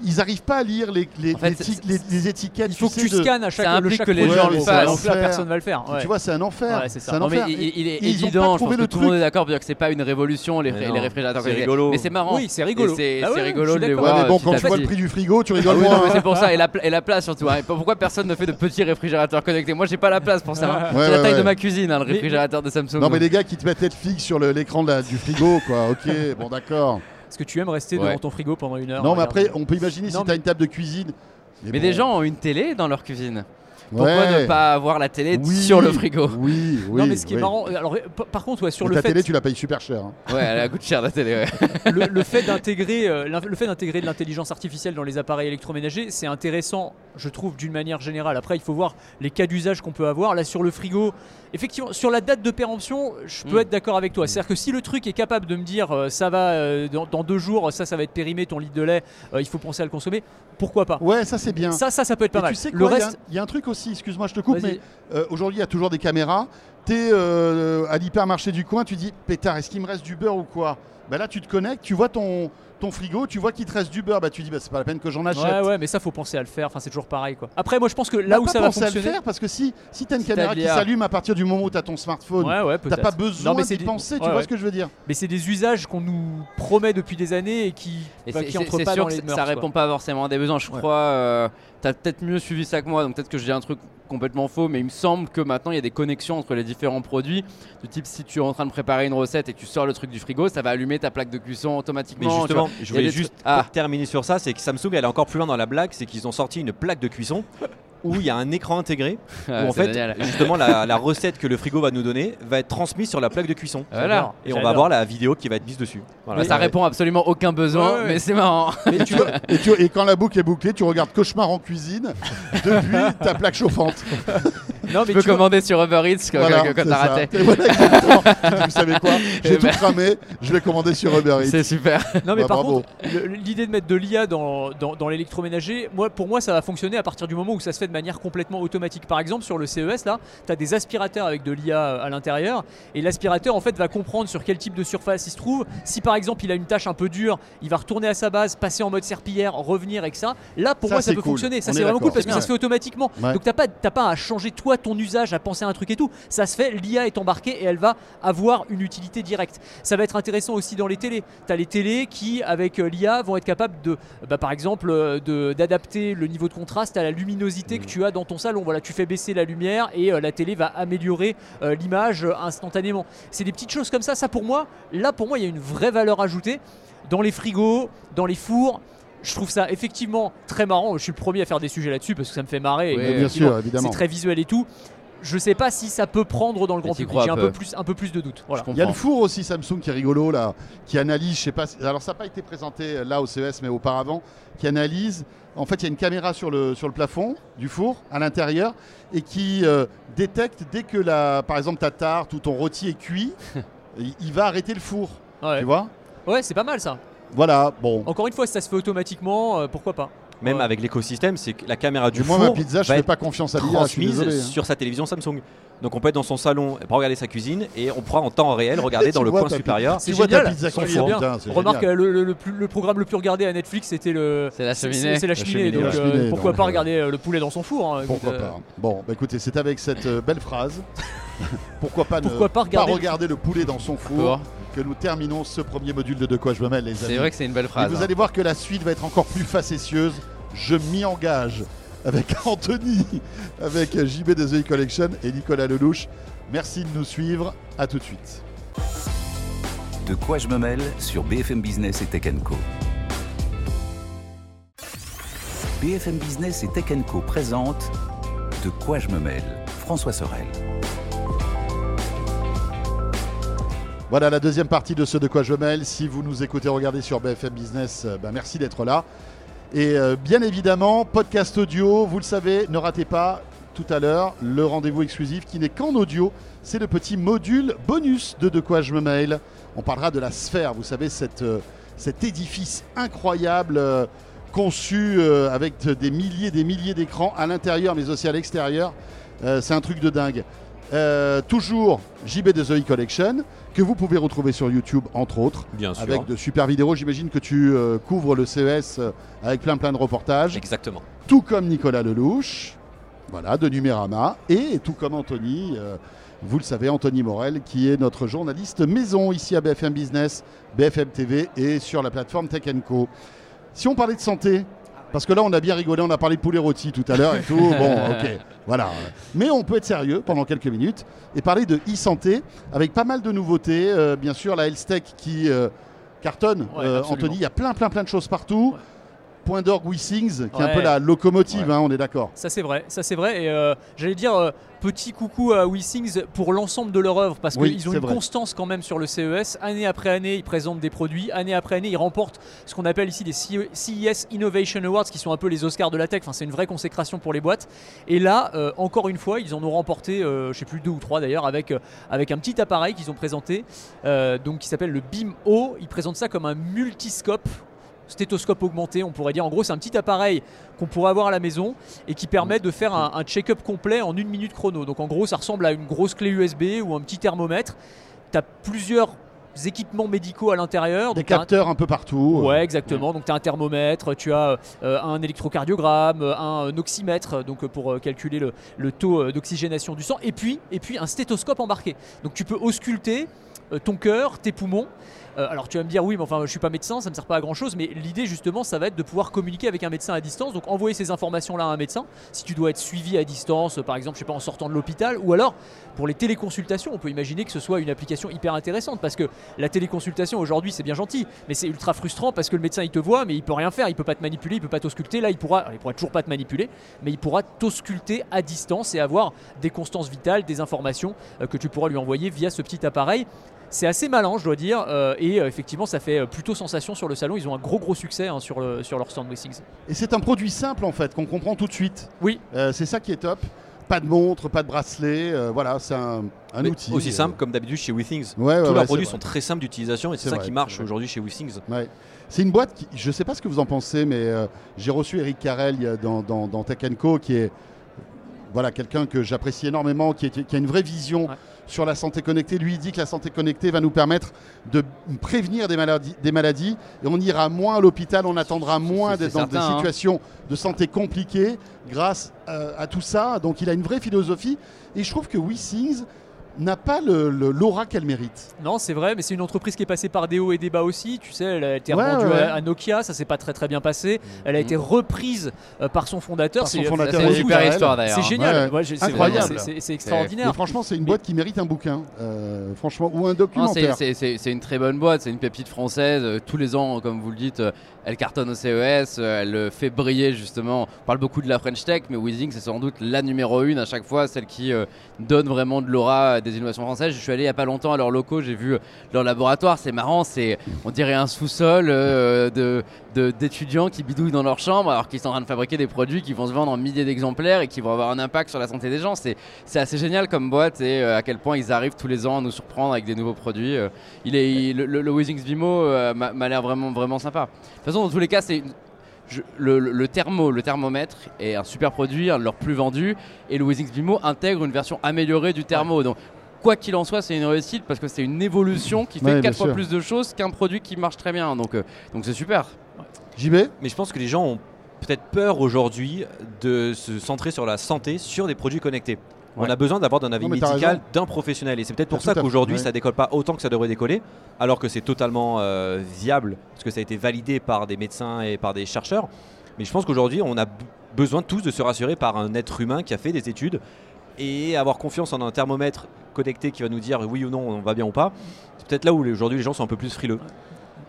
Ils n'arrivent pas à lire les, les, En fait, les c'est- tic- les- les étiquettes. Il faut que sais, tu de- scannes à chaque, Ça le chaque que les gens le fassent. donc là, Enfer. personne va le faire. ouais. Tu vois, c'est un enfer. Ouais, c'est ça. un Non, enfer. mais il, il est ils ont pas évident, je trouvé pense que le tout le monde est d'accord pour dire que c'est pas une révolution les, Mais les non, réfrigérateurs. c'est rigolo. Mais c'est marrant. Oui, c'est rigolo. C'est Ah c'est rigolo de les voir. mais bon, quand tu vois le prix du frigo, tu Ah rigoles non, moins. c'est hein. pour ça. Et la, la place surtout. hein. Pourquoi personne ne fait de petits réfrigérateurs connectés? Moi, j'ai pas la place pour ça. hein. C'est la ouais, taille de ma cuisine, hein, le réfrigérateur de Samsung. Non, mais les gars qui te mettent Netflix sur l'écran la- du frigo, quoi. Ok, bon, d'accord. Est-ce que tu aimes rester Ouais. devant ton frigo pendant une heure Non, mais après, on peut imaginer si tu as mais- une table de cuisine. Mais bon. des gens ont une télé dans leur cuisine. Pourquoi Ouais. ne pas avoir la télé Oui, sur le frigo Oui, oui. non, mais ce qui est marrant, alors par- par contre, ouais, sur Mais le ta fait, télé, tu la payes super cher. hein. Ouais, elle coûte cher la télé. Ouais. le, le fait d'intégrer, euh, le fait d'intégrer de l'intelligence artificielle dans les appareils électroménagers, c'est intéressant, je trouve, d'une manière générale. Après, il faut voir les cas d'usage qu'on peut avoir. Là, sur le frigo, effectivement, sur la date de péremption, je peux Mm. être d'accord avec toi. C'est-à-dire que si le truc est capable de me dire, euh, ça va euh, dans, dans deux jours, ça, ça va être périmé, ton litre de lait, euh, il faut penser à le consommer. Pourquoi pas? Ouais, ça, c'est bien. Ça, ça, ça peut être pas Et mal. tu sais le quoi, il y a reste, il y, a un truc aussi, excuse-moi, je te coupe, mais euh, aujourd'hui, il y a toujours des caméras. Tu es à l'hypermarché du coin, tu dis, pétard, est-ce qu'il me reste du beurre ou quoi? Bah Là, tu te connectes, tu vois ton, ton frigo, tu vois qu'il te reste du beurre, bah tu dis, bah, c'est pas la peine que j'en achète. Ouais, ouais, mais ça, faut penser à le faire. Enfin, c'est toujours pareil, quoi. Après, moi, je pense que Bah, là où pas ça va penser à le fonctionner. faire, parce que si, si tu as une Si t'as caméra qui s'allume à partir du moment où tu as ton smartphone, Ouais, ouais, t'as pas besoin d'y c'est des- penser, tu ouais, vois ce que je veux dire Mais c'est des usages qu'on nous promet depuis des années et qui, Et bah, c'est- qui c'est entrent c'est pas sûr dans que les ça- mœurs. ça quoi. répond pas forcément à des besoins. Je crois, euh, t'as peut-être mieux suivi ça que moi, donc peut-être que je dis un truc complètement faux, mais il me semble que maintenant il y a des connexions entre les différents produits. Du type, si tu es en train de préparer une recette et que tu sors le truc du frigo, ça va allumer ta plaque de cuisson automatiquement. Mais justement. Je voulais juste Ah. terminer sur ça, c'est que Samsung elle est encore plus loin dans la blague, c'est qu'ils ont sorti une plaque de cuisson où il y a un écran intégré où Ah, en fait génial. justement la, la recette que le frigo va nous donner va être transmise sur la plaque de cuisson. Voilà. Et on va J'adore. voir la vidéo qui va être mise dessus. Voilà. Bah, ça répond absolument aucun besoin, Ouais, ouais. mais c'est marrant. et, tu vois- et tu- et quand la boucle est bouclée, tu regardes Cauchemar en cuisine depuis ta plaque chauffante. Non, Tu mais peux tu vois- commander sur Uber Eats quand, Voilà, quand- t'as ça. raté. Voilà, exactement. Vous savez quoi J'ai Eh tout ben. cramé, je vais commander sur Uber Eats. C'est super. Non mais Bah, par bravo. contre, l'idée de mettre de l'IA dans, dans, dans l'électroménager, moi, pour moi ça va fonctionner à partir du moment où ça se fait de manière complètement automatique. Par exemple sur le CES là, tu as des aspirateurs avec de l'IA à l'intérieur et l'aspirateur en fait va comprendre sur quel type de surface il se trouve. Si par exemple il a une tâche un peu dure, il va retourner à sa base, passer en mode serpillière, revenir avec ça. Là pour Ça, moi ça peut cool. fonctionner. Ça c'est est vraiment cool parce que ça se fait automatiquement. Ouais. Donc t'as pas, t'as pas à changer toi ton usage, à penser à un truc et tout. Ça se fait, l'IA est embarquée et elle va avoir une utilité directe. Ça va être intéressant aussi dans les télés. Tu as les télés qui, avec euh, l'IA, vont être capables de, bah, par exemple, euh, d'adapter le niveau de contraste à la luminosité que tu as dans ton salon. Voilà, tu fais baisser la lumière et euh, la télé va améliorer euh, l'image euh, instantanément. C'est des petites choses comme ça. Ça, pour moi, là, pour moi, il y a une vraie valeur ajoutée dans les frigos, dans les fours. Je trouve ça effectivement très marrant. Je suis le premier à faire des sujets là-dessus parce que ça me fait marrer. Oui, bien sûr, évidemment. C'est très visuel et tout. Je sais pas si ça peut prendre dans le grand public. J'ai un peu plus, un peu plus de doutes. Voilà. Il y a le four aussi Samsung qui est rigolo là, qui analyse, je sais pas, si- alors ça n'a pas été présenté euh, là au CES mais auparavant, qui analyse, en fait il y a une caméra sur le, sur le plafond du four à l'intérieur et qui euh, détecte dès que la, par exemple ta tarte ou ton rôti est cuit, il, il va arrêter le four, Ouais, tu vois? Ouais, c'est pas mal ça. Voilà, bon. Encore une fois, si ça se fait automatiquement, euh, pourquoi pas Même Ouais. avec l'écosystème, c'est que la caméra du Du moi, four ma pizza, je va fais être pas confiance à l'IA, je suis transmise désolé. hein. sur sa télévision Samsung. Donc on peut être dans son salon, pas regarder sa cuisine et on pourra en temps réel regarder Tu dans le vois coin ta supérieur. C'est Tu vois ta génial. pizza C'est qui bien. putain, c'est Remarque, génial. euh, le, le- le plus- le programme le plus regardé à Netflix, c'était le. C'est la c'est- cheminée. C'est la La cheminée. cheminée, donc, la euh, cheminée, pourquoi donc, pas euh, regarder euh, le poulet dans son four hein, écoute, Pourquoi euh, pas Bon, bah écoutez, c'est avec cette euh, belle phrase. pourquoi pas, ne Pourquoi pas regarder- regarder le poulet dans son four que nous terminons ce premier module de De quoi je me mêle, les amis. C'est vrai que c'est une belle Et phrase. vous hein. allez voir que la suite va être encore plus facétieuse. Je m'y engage avec Anthony, avec JB de The Collection et Nicolas Lelouch. Merci de nous suivre. À tout de suite. De quoi je me mêle sur BFM Business et Tech Co. BFM Business et Tech Co présente De quoi je me mêle François Sorel. Voilà la deuxième partie de ce De quoi je me mêle. Si vous nous écoutez, regardez sur BFM Business, bah, merci d'être là. Et euh, bien évidemment, podcast audio, vous le savez, ne ratez pas tout à l'heure le rendez-vous exclusif qui n'est qu'en audio. C'est le petit module bonus de De quoi je me mail. On parlera de la sphère, vous savez, euh, cet édifice incroyable euh, conçu avec de- des milliers des milliers d'écrans à l'intérieur mais aussi à l'extérieur. C'est un truc de dingue. Euh, toujours JB de The Collection que vous pouvez retrouver sur YouTube entre autres Bien sûr. avec de super vidéos. J'imagine que tu euh, couvres le CES euh, avec plein plein de reportages, Exactement. tout comme Nicolas Lelouch, voilà, de Numérama, et tout comme Anthony, euh, vous le savez, Anthony Morel, qui est notre journaliste maison ici à BFM Business, BFM TV et sur la plateforme Tech Co. Si on parlait de santé, parce que là on a bien rigolé, on a parlé de poulet rôti tout à l'heure et tout, bon ok, voilà. Mais on peut être sérieux pendant quelques minutes et parler de e-santé avec pas mal de nouveautés, euh, bien sûr la Health Tech qui euh, cartonne, Ouais, Euh. Anthony, il y a plein plein plein de choses partout. Ouais. Point d'orgue WeSings, qui est un peu la locomotive, hein, on est d'accord. Ça c'est vrai, ça c'est vrai. Et j'allais dire petit coucou à WeSings pour l'ensemble de leur œuvre parce Oui, qu'ils ont une vrai. constance quand même sur le CES. Année après année, ils présentent des produits. Année après année, ils remportent ce qu'on appelle ici des CE CES Innovation Awards, qui sont un peu les Oscars de la tech. Enfin, c'est une vraie consécration pour les boîtes. Et là, euh, encore une fois, ils en ont remporté, euh, je sais plus deux ou trois d'ailleurs, avec euh, avec un petit appareil qu'ils ont présenté, euh, donc qui s'appelle le Beam O. Ils présentent ça comme un multiscope stéthoscope augmenté, on pourrait dire. En gros, c'est un petit appareil qu'on pourrait avoir à la maison et qui permet de faire un, un check-up complet en une minute chrono. Donc en gros, ça ressemble à une grosse clé USB ou un petit thermomètre. Tu as plusieurs équipements médicaux à l'intérieur. Des un- capteurs un peu partout. Ouais, exactement. Donc tu as un thermomètre, tu as euh, un électrocardiogramme, euh, un, euh, oxymètre donc euh, pour euh, calculer le, le taux euh, d'oxygénation du sang, et puis, et puis un stéthoscope embarqué. Donc tu peux ausculter euh, ton cœur, tes poumons. Euh, alors tu vas me dire oui, mais enfin je suis pas médecin, ça ne sert pas à grand chose. Mais l'idée justement, ça va être de pouvoir communiquer avec un médecin à distance. Donc envoyer ces informations-là à un médecin. Si tu dois être suivi à distance, par exemple, je sais pas en sortant de l'hôpital, ou alors pour les téléconsultations, on peut imaginer que ce soit une application hyper intéressante parce que la téléconsultation aujourd'hui c'est bien gentil, mais c'est ultra frustrant parce que le médecin il te voit, mais il peut rien faire, il peut pas te manipuler, il peut pas t'ausculter. Là, il pourra, il pourra toujours pas te manipuler, mais il pourra t'ausculter à distance et avoir des constances vitales, des informations euh, que tu pourras lui envoyer via ce petit appareil. C'est assez malin, je dois dire, euh, et euh, effectivement, ça fait euh, plutôt sensation sur le salon. Ils ont un gros gros succès hein, sur, le, sur leur stand Wissings. Et c'est un produit simple en fait, qu'on comprend tout de suite. Oui. Euh, c'est ça qui est top. Pas de montre, pas de bracelet, euh, voilà, c'est un, un Mais outil. Aussi euh, simple comme d'habitude chez WeThings. Ouais, ouais, Tous ouais, leurs produits vrai. sont très simples d'utilisation et C'est ça vrai, qui marche aujourd'hui chez WeThings. Ouais. C'est une boîte qui, je sais pas ce que vous en pensez, mais euh, j'ai reçu Eric Carrel dans, dans, dans Tech Co, qui est voilà, quelqu'un que j'apprécie énormément, qui, est- qui a une vraie vision Ouais. Sur la santé connectée. Lui, il dit que la santé connectée va nous permettre de prévenir des maladies, des maladies et on ira moins à l'hôpital, on attendra moins c'est d'être dans certain, des hein. situations de santé compliquées grâce euh, à tout ça. Donc il a une vraie philosophie et je trouve que WeSings n'a pas le- le- l'aura qu'elle mérite. Non, c'est vrai, mais c'est une entreprise qui est passée par des hauts et des bas aussi. Tu sais, elle a été Ouais, revendue ouais. à- Nokia, ça s'est pas très très bien passé. Elle a été reprise euh, par son fondateur. Par son C'est- fondateur, C'est une Eric super Carrel. histoire d'ailleurs. C'est génial, Ouais, c'est incroyable. vraiment- c'est- c'est- c'est extraordinaire. Mais franchement, c'est une Mais- boîte qui mérite un bouquin, euh, franchement, ou un Non, c'est- documentaire. c'est- c'est c'est une très bonne boîte, c'est une pépite française. Euh, tous les ans, comme vous le dites, euh, elle cartonne au CES, euh, elle euh, fait briller justement. On parle beaucoup de la French Tech, mais Weezing c'est sans doute la numéro une à chaque fois, celle qui euh, donne vraiment de l'aura des innovations françaises. Je suis allé il y a pas longtemps à leurs locaux, j'ai vu leur laboratoire, c'est marrant, c'est on dirait un sous-sol de d'étudiants qui bidouillent dans leur chambre alors qu'ils sont en train de fabriquer des produits qui vont se vendre en milliers d'exemplaires et qui vont avoir un impact sur la santé des gens. C'est assez génial comme boîte et à quel point ils arrivent tous les ans à nous surprendre avec des nouveaux produits. Il est, le, le, le Weezings Vimo m'a l'air vraiment, vraiment sympa. De façon, dans tous les cas, c'est une- je- le, thermo, le thermomètre est un super produit, un de leurs plus vendus, et le Wizix Vimo intègre une version améliorée du thermo. Donc, quoi qu'il en soit, c'est une réussite parce que c'est une évolution qui fait Ouais, bien quatre fois sûr. plus de choses qu'un produit qui marche très bien. Donc, euh, donc c'est super. JB Mais je pense que les gens ont peut-être peur aujourd'hui de se centrer sur la santé sur des produits connectés. On a besoin d'avoir un avis Non, médical d'un professionnel. Et c'est peut-être pour ça qu'aujourd'hui ouais. ça décolle pas autant que ça devrait décoller, alors que c'est totalement euh, viable, parce que ça a été validé par des médecins et par des chercheurs. Mais je pense qu'aujourd'hui on a besoin tous de se rassurer par un être humain qui a fait des études et avoir confiance en un thermomètre connecté qui va nous dire oui ou non on va bien ou pas. C'est peut-être là où aujourd'hui les gens sont un peu plus frileux.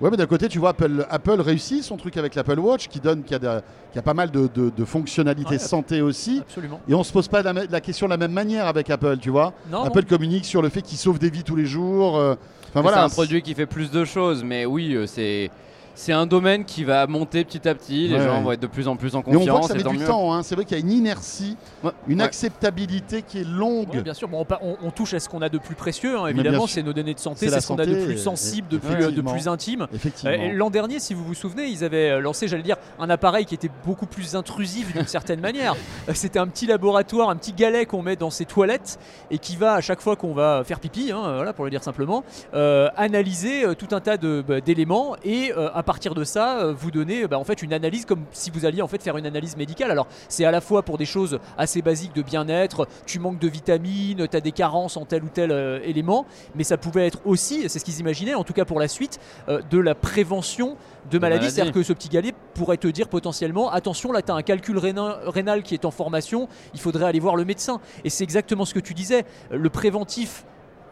Ouais, mais d'un côté, tu vois, Apple, Apple réussit son truc avec l'Apple Watch qui donne, qui a, de- qui a pas mal de, de- de fonctionnalités Ouais. santé aussi. Absolument. Et on se pose pas la, la question de la même manière avec Apple, tu vois. Non, non. Apple communique sur le fait qu'il sauve des vies tous les jours. euh, Enfin Mais voilà. c'est un produit qui fait plus de choses, mais oui, euh, c'est. C'est un domaine qui va monter petit à petit, les Ouais, gens ouais. vont être de plus en plus en Et on voit que confiance, ça et met du mieux. temps. hein. C'est vrai qu'il y a une inertie, Ouais, une ouais. acceptabilité qui est longue. Ouais, bien sûr, Bon, on, pa- on- on touche à ce qu'on a de plus précieux, hein, Mais évidemment, c'est nos données de santé, C'est ce qu'on a de plus sensible, de plus, de effectivement. plus intime. Euh, L'an dernier, si vous vous souvenez, ils avaient euh, lancé, j'allais dire, un appareil qui était beaucoup plus intrusif d'une certaine manière. Euh, C'était un petit laboratoire, un petit galet qu'on met dans ses toilettes et qui va, à chaque fois qu'on va faire pipi, hein, voilà, pour le dire simplement, euh, analyser tout un tas bah, d'éléments et euh, partir de ça, euh, vous donner bah, en fait une analyse comme si vous alliez en fait faire une analyse médicale. Alors c'est à la fois pour des choses assez basiques de bien-être, tu manques de vitamines, tu as des carences en tel ou tel euh, élément, mais ça pouvait être aussi, c'est ce qu'ils imaginaient, en tout cas pour la suite, euh, de la prévention de maladies. C'est-à-dire que ce petit galet pourrait te dire potentiellement, attention, là tu as un calcul rénal, rénal qui est en formation, il faudrait aller voir le médecin. Et c'est exactement ce que tu disais, euh, le préventif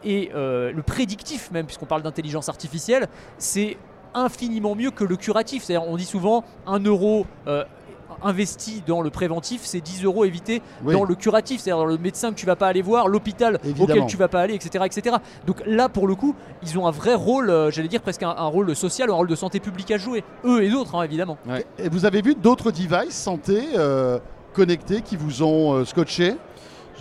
et euh, le prédictif même, puisqu'on parle d'intelligence artificielle, c'est infiniment mieux que le curatif. C'est-à-dire, on dit souvent un euro euh, investi dans le préventif, c'est 10 euros évités Oui. dans le curatif, c'est-à-dire le médecin que tu vas pas aller voir, l'hôpital Évidemment. auquel tu vas pas aller, etc., etc. Donc là, pour le coup, ils ont un vrai rôle, euh, j'allais dire presque un, un rôle social, un rôle de santé publique à jouer. Eux et d'autres, hein, évidemment. Et vous avez vu d'autres devices santé euh, connectés qui vous ont euh, scotché?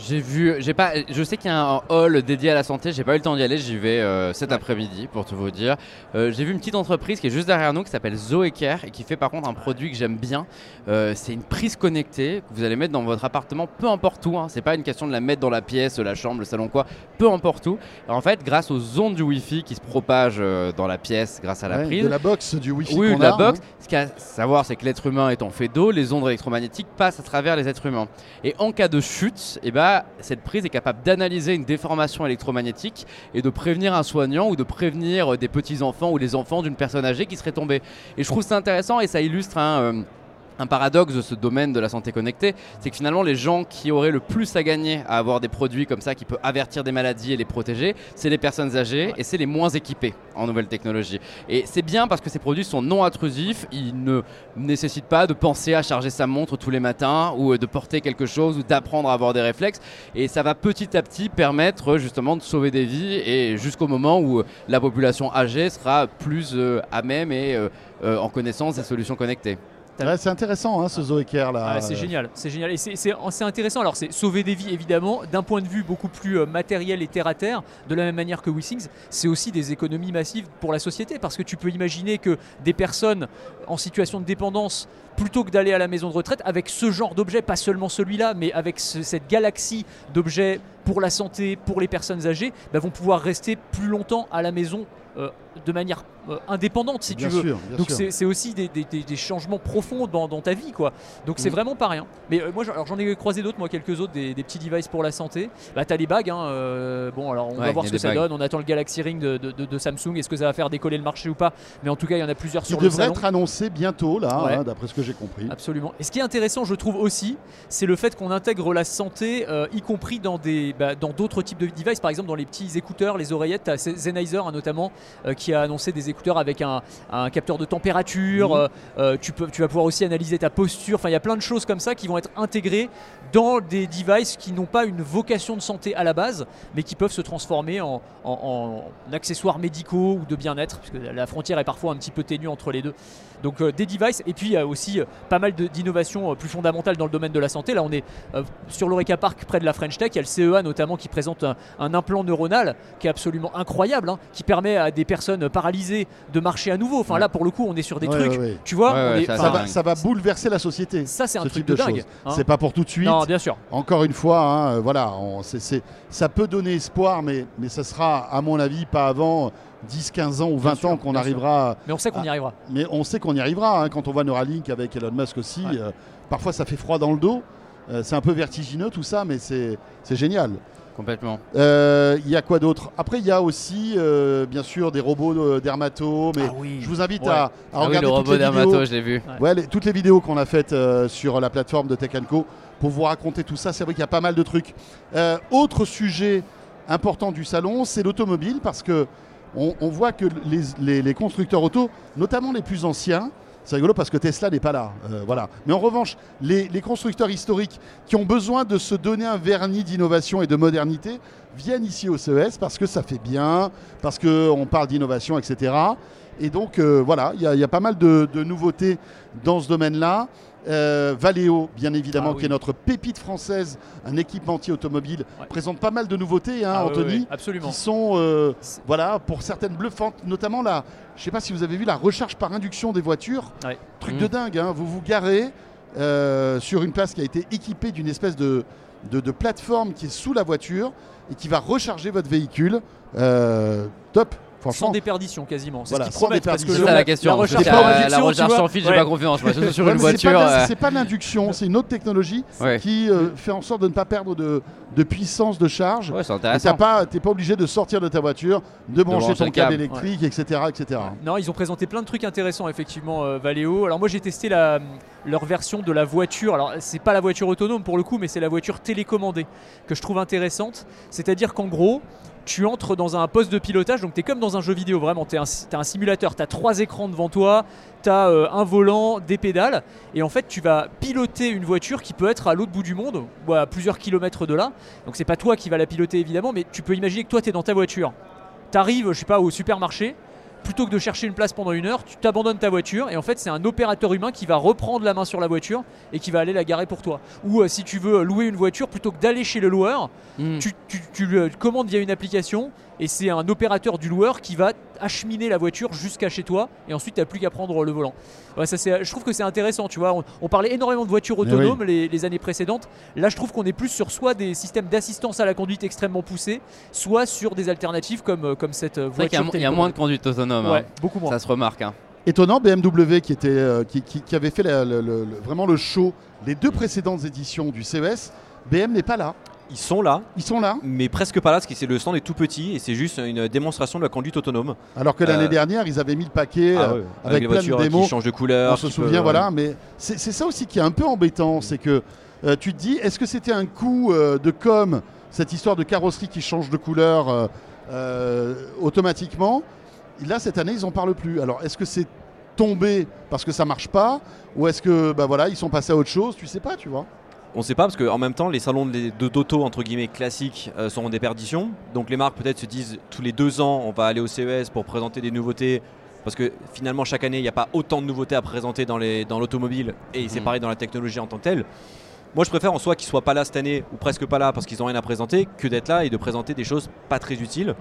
J'ai vu, j'ai pas, je sais qu'il y a un hall dédié à la santé. J'ai pas eu le temps d'y aller. J'y vais euh, cet après-midi pour tout vous dire. Euh, j'ai vu une petite entreprise qui est juste derrière nous qui s'appelle Zoecare et qui fait par contre un produit que j'aime bien. Euh, c'est une prise connectée que vous allez mettre dans votre appartement, peu importe où. Hein. C'est pas une question de la mettre dans la pièce, la chambre, le salon, quoi. Peu importe où. Alors, en fait, grâce aux ondes du Wi-Fi qui se propagent dans la pièce grâce à la Ouais, prise, De la box du Wi-Fi oui, de la a, box. hein. Ce qu'il y a à savoir, c'est que l'être humain étant fait d'eau, les ondes électromagnétiques passent à travers les êtres humains. Et en cas de chute, eh ben, cette prise est capable d'analyser une déformation électromagnétique et de prévenir un soignant ou de prévenir euh, des petits-enfants ou les enfants d'une personne âgée qui serait tombée. Et je trouve ça intéressant et ça illustre un... euh, un paradoxe de ce domaine de la santé connectée, c'est que finalement les gens qui auraient le plus à gagner à avoir des produits comme ça qui peuvent avertir des maladies et les protéger, c'est les personnes âgées et c'est les moins équipés en nouvelles technologies. Et c'est bien parce que ces produits sont non intrusifs, ils ne nécessitent pas de penser à charger sa montre tous les matins ou euh, de porter quelque chose ou d'apprendre à avoir des réflexes. Et ça va petit à petit permettre euh, justement de sauver des vies et jusqu'au moment où euh, la population âgée sera plus à même et en connaissance des solutions connectées. Ouais, c'est intéressant hein, ce Zoeker là. Ah, c'est génial, c'est génial. Et c'est- intéressant. Alors, c'est sauver des vies, évidemment, d'un point de vue beaucoup plus euh, matériel et terre à terre, de la même manière que WeSings. C'est aussi des économies massives pour la société, parce que tu peux imaginer que des personnes en situation de dépendance, plutôt que d'aller à la maison de retraite, avec ce genre d'objet, pas seulement celui-là, mais avec ce- cette galaxie d'objets pour la santé, pour les personnes âgées, bah, vont pouvoir rester plus longtemps à la maison. euh, de manière indépendante si bien tu veux sûr, bien donc sûr. c'est c'est aussi des, des- des- des changements profonds dans, dans ta vie quoi. Donc c'est Mm. vraiment pas rien. Mais euh, moi j'en- alors, j'en ai croisé d'autres, moi quelques autres, des, des petits devices pour la santé. Bah t'as les bagues, hein, euh, bon alors on Ouais, va voir il ce que ça bagues. donne. On attend le Galaxy Ring de, de- de- de Samsung. Est-ce que ça va faire décoller le marché ou pas? Mais en tout cas il y en a plusieurs sur le devrait salon. être annoncé bientôt là, Ouais. hein, d'après ce que j'ai compris. Absolument. Et ce qui est intéressant, je trouve aussi, c'est le fait qu'on intègre la santé, euh, y compris dans des, bah, dans d'autres types de devices. Par exemple, dans les petits écouteurs, les oreillettes, t'as Sennheiser hein, notamment, euh, qui a annoncé des écouteurs avec un, un capteur de température. Euh, euh, tu peux, tu vas pouvoir aussi analyser ta posture. Enfin, il y a plein de choses comme ça qui vont être intégrées dans des devices qui n'ont pas une vocation de santé à la base, mais qui peuvent se transformer en, en- en accessoires médicaux ou de bien-être, puisque la frontière est parfois un petit peu ténue entre les deux. Donc euh, des devices, et puis il y a aussi euh, pas mal d'innovations euh, plus fondamentales dans le domagne de la santé. Là, on est sur l'Oreca Park, près de la French Tech. Il y a le CEA notamment qui présente un, un implant neuronal qui est absolument incroyable, hein, qui permet à des personnes paralysées de marcher à nouveau. Enfin Ouais. là pour le coup on est sur des Ouais, trucs, ouais, tu vois, on est- ça, va, dingue. ça va bouleverser la société. ça c'est un ce truc de, de dingue. hein. C'est pas pour tout de suite. Non bien sûr. Encore une fois, hein, voilà, on- ça peut donner espoir, mais, mais ça sera, à mon avis, pas avant 10, 15 ans ou 20 sûr, ans qu'on arrivera. Mais on sait qu'on y arrivera. Mais on sait qu'on y arrivera. hein, quand on voit Neuralink avec Elon Musk aussi, Ouais. euh, parfois ça fait froid dans le dos. Euh, c'est un peu vertigineux tout ça, mais c'est c'est génial. Complètement. Euh, Il y a quoi d'autre? Après, il y a aussi, euh, bien sûr, des robots euh, dermato. Mais Ah oui. je vous invite Ouais. à, à Ah oui, regarder le toutes robot les vidéos. d'Amato, je l'ai vu. Ouais, les- toutes les vidéos qu'on a faites euh, sur la plateforme de Tech Co pour vous raconter tout ça. C'est vrai qu'il y a pas mal de trucs. Euh, autre sujet important du salon, c'est l'automobile parce que on, voit que les, constructeurs auto, notamment les plus anciens, c'est rigolo parce que Tesla n'est pas là. euh, voilà. Mais en revanche, les, constructeurs historiques qui ont besoin de se donner un vernis d'innovation et de modernité viennent ici au CES parce que ça fait bien, parce qu'on parle d'innovation, etc. Et donc, euh, voilà, il y, a- pas mal de nouveautés dans ce domaine-là. Euh, Valeo, bien évidemment, Ah oui. qui est notre pépite française, un équipementier automobile, Ouais. présente pas mal de nouveautés, hein, Ah Anthony, oui, absolument. qui sont, euh, voilà, pour certaines bluffantes, notamment la, je sais pas si vous avez vu la recharge par induction des voitures, Ouais. truc Mm. de dingue, hein, vous vous garez euh, sur une place qui a été équipée d'une espèce de, de, de plateforme qui est sous la voiture et qui va recharger votre véhicule, Euh, top. Sans déperdition quasiment. C'est Voilà, ce qu'ils sans promettent parce que déperdition. le- C'est ça la question. La pas la, la fil, j'ai Ouais. pas confiance. Moi, sur Ouais, une c'est pas euh, C'est pas l'induction, c'est une autre technologie Ouais, qui euh, fait en sorte de ne pas perdre de, de puissance de charge. ouais c'est intéressant. pas, t'es pas obligé de sortir de ta voiture, de brancher ton le câble câble. électrique, etc., etc. Non, ils ont présenté plein de trucs intéressants, effectivement, euh, Valeo. Alors moi, j'ai testé la, leur version de la voiture. Alors, c'est pas la voiture autonome pour le coup, mais c'est la voiture télécommandée que je trouve intéressante. C'est-à-dire qu'en gros, tu entres dans un poste de pilotage, donc tu es comme dans un jeu vidéo, vraiment. Tu es, un simulateur, tu as trois écrans devant toi, tu as un volant, des pédales, et en fait, tu vas piloter une voiture qui peut être à l'autre bout du monde, ou à plusieurs kilomètres de là. Donc, c'est pas toi qui vas la piloter, évidemment, mais tu peux imaginer que toi, tu es dans ta voiture. Tu arrives, je sais pas, au supermarché, plutôt que de chercher une place pendant une heure, tu t'abandonnes ta voiture et en fait c'est un opérateur humain qui va reprendre la main sur la voiture et qui va aller la garer pour toi. Ou euh, si tu veux louer une voiture, plutôt que d'aller chez le loueur, Mm. tu, tu- tu le commandes via une application et c'est un opérateur du loueur qui va acheminer la voiture jusqu'à chez toi et ensuite tu n'as plus qu'à prendre le volant. Ouais, ça, c'est- je trouve que c'est intéressant, tu vois. On, on parlait énormément de voitures Mais autonomes les, les années précédentes. Là, je trouve qu'on est plus sur soit des systèmes d'assistance à la conduite extrêmement poussés, soit sur des alternatives comme, euh, comme cette euh, voiture. il y, a moins de conduite autonome. télécommandée. hein. Ouais, beaucoup moins. Ça se remarque. hein. Étonnant, BMW qui, était, euh, qui, qui- qui avait fait la- le- le- le- vraiment le show les deux précédentes éditions du CES, BM n'est pas là. Ils sont là, Ils sont là, mais presque pas là, parce que le stand est tout petit et c'est juste une démonstration de la conduite autonome. alors que l'année Euh, dernière, ils avaient mis le paquet Ah euh, avec les plein de démos. qui changent de couleur. On se souvient, voilà, mais c'est ça aussi qui est un peu embêtant, c'est que euh, tu te dis, est-ce que c'était un coup de com, cette histoire de carrosserie qui change de couleur automatiquement? Là, cette année, ils n'en parlent plus. Alors, est-ce que c'est tombé parce que ça marche pas? Ou est-ce que bah voilà ils sont passés à autre chose? Tu sais pas tu vois On sait pas parce qu'en même temps, les salons de d'auto entre guillemets classiques euh, sont en déperdition. Donc les marques peut-être se disent tous les deux ans, on va aller au CES pour présenter des nouveautés. Parce que finalement, chaque année, il n'y a pas autant de nouveautés à présenter dans l'automobile. et c'est Mhm. pareil dans la technologie en tant que telle. Moi, je préfère en soi qu'ils soient pas là cette année ou presque pas là parce qu'ils ont rien à présenter que d'être là et de présenter des choses pas très utiles.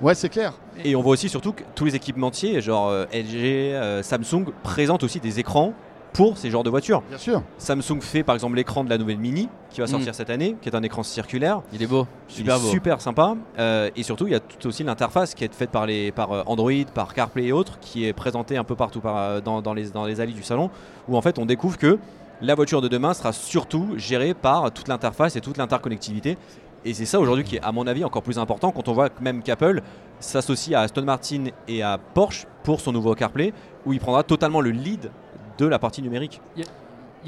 ouais c'est clair Et on voit aussi surtout que tous les équipementiers, genre euh, LG, euh, Samsung, présentent aussi des écrans pour ces genres de voitures. bien sûr Samsung fait par exemple l'écran de la nouvelle Mini qui va Mm. sortir cette année, qui est un écran circulaire. Il est beau. Il Super est beau. super sympa. Euh, et surtout, il y a tout aussi l'interface qui est faite par, les, par euh, Android, par CarPlay et autres, qui est présentée un peu partout par, euh, dans, dans les, dans les allées du salon, où en fait on découvre que la voiture de demain sera surtout gérée par toute l'interface et toute l'interconnectivité. Et c'est ça aujourd'hui qui est, à mon avis, encore plus important quand on voit que même qu'Apple s'associe à Aston Martin et à Porsche pour son nouveau CarPlay, où il prendra totalement le lead la partie numérique. Il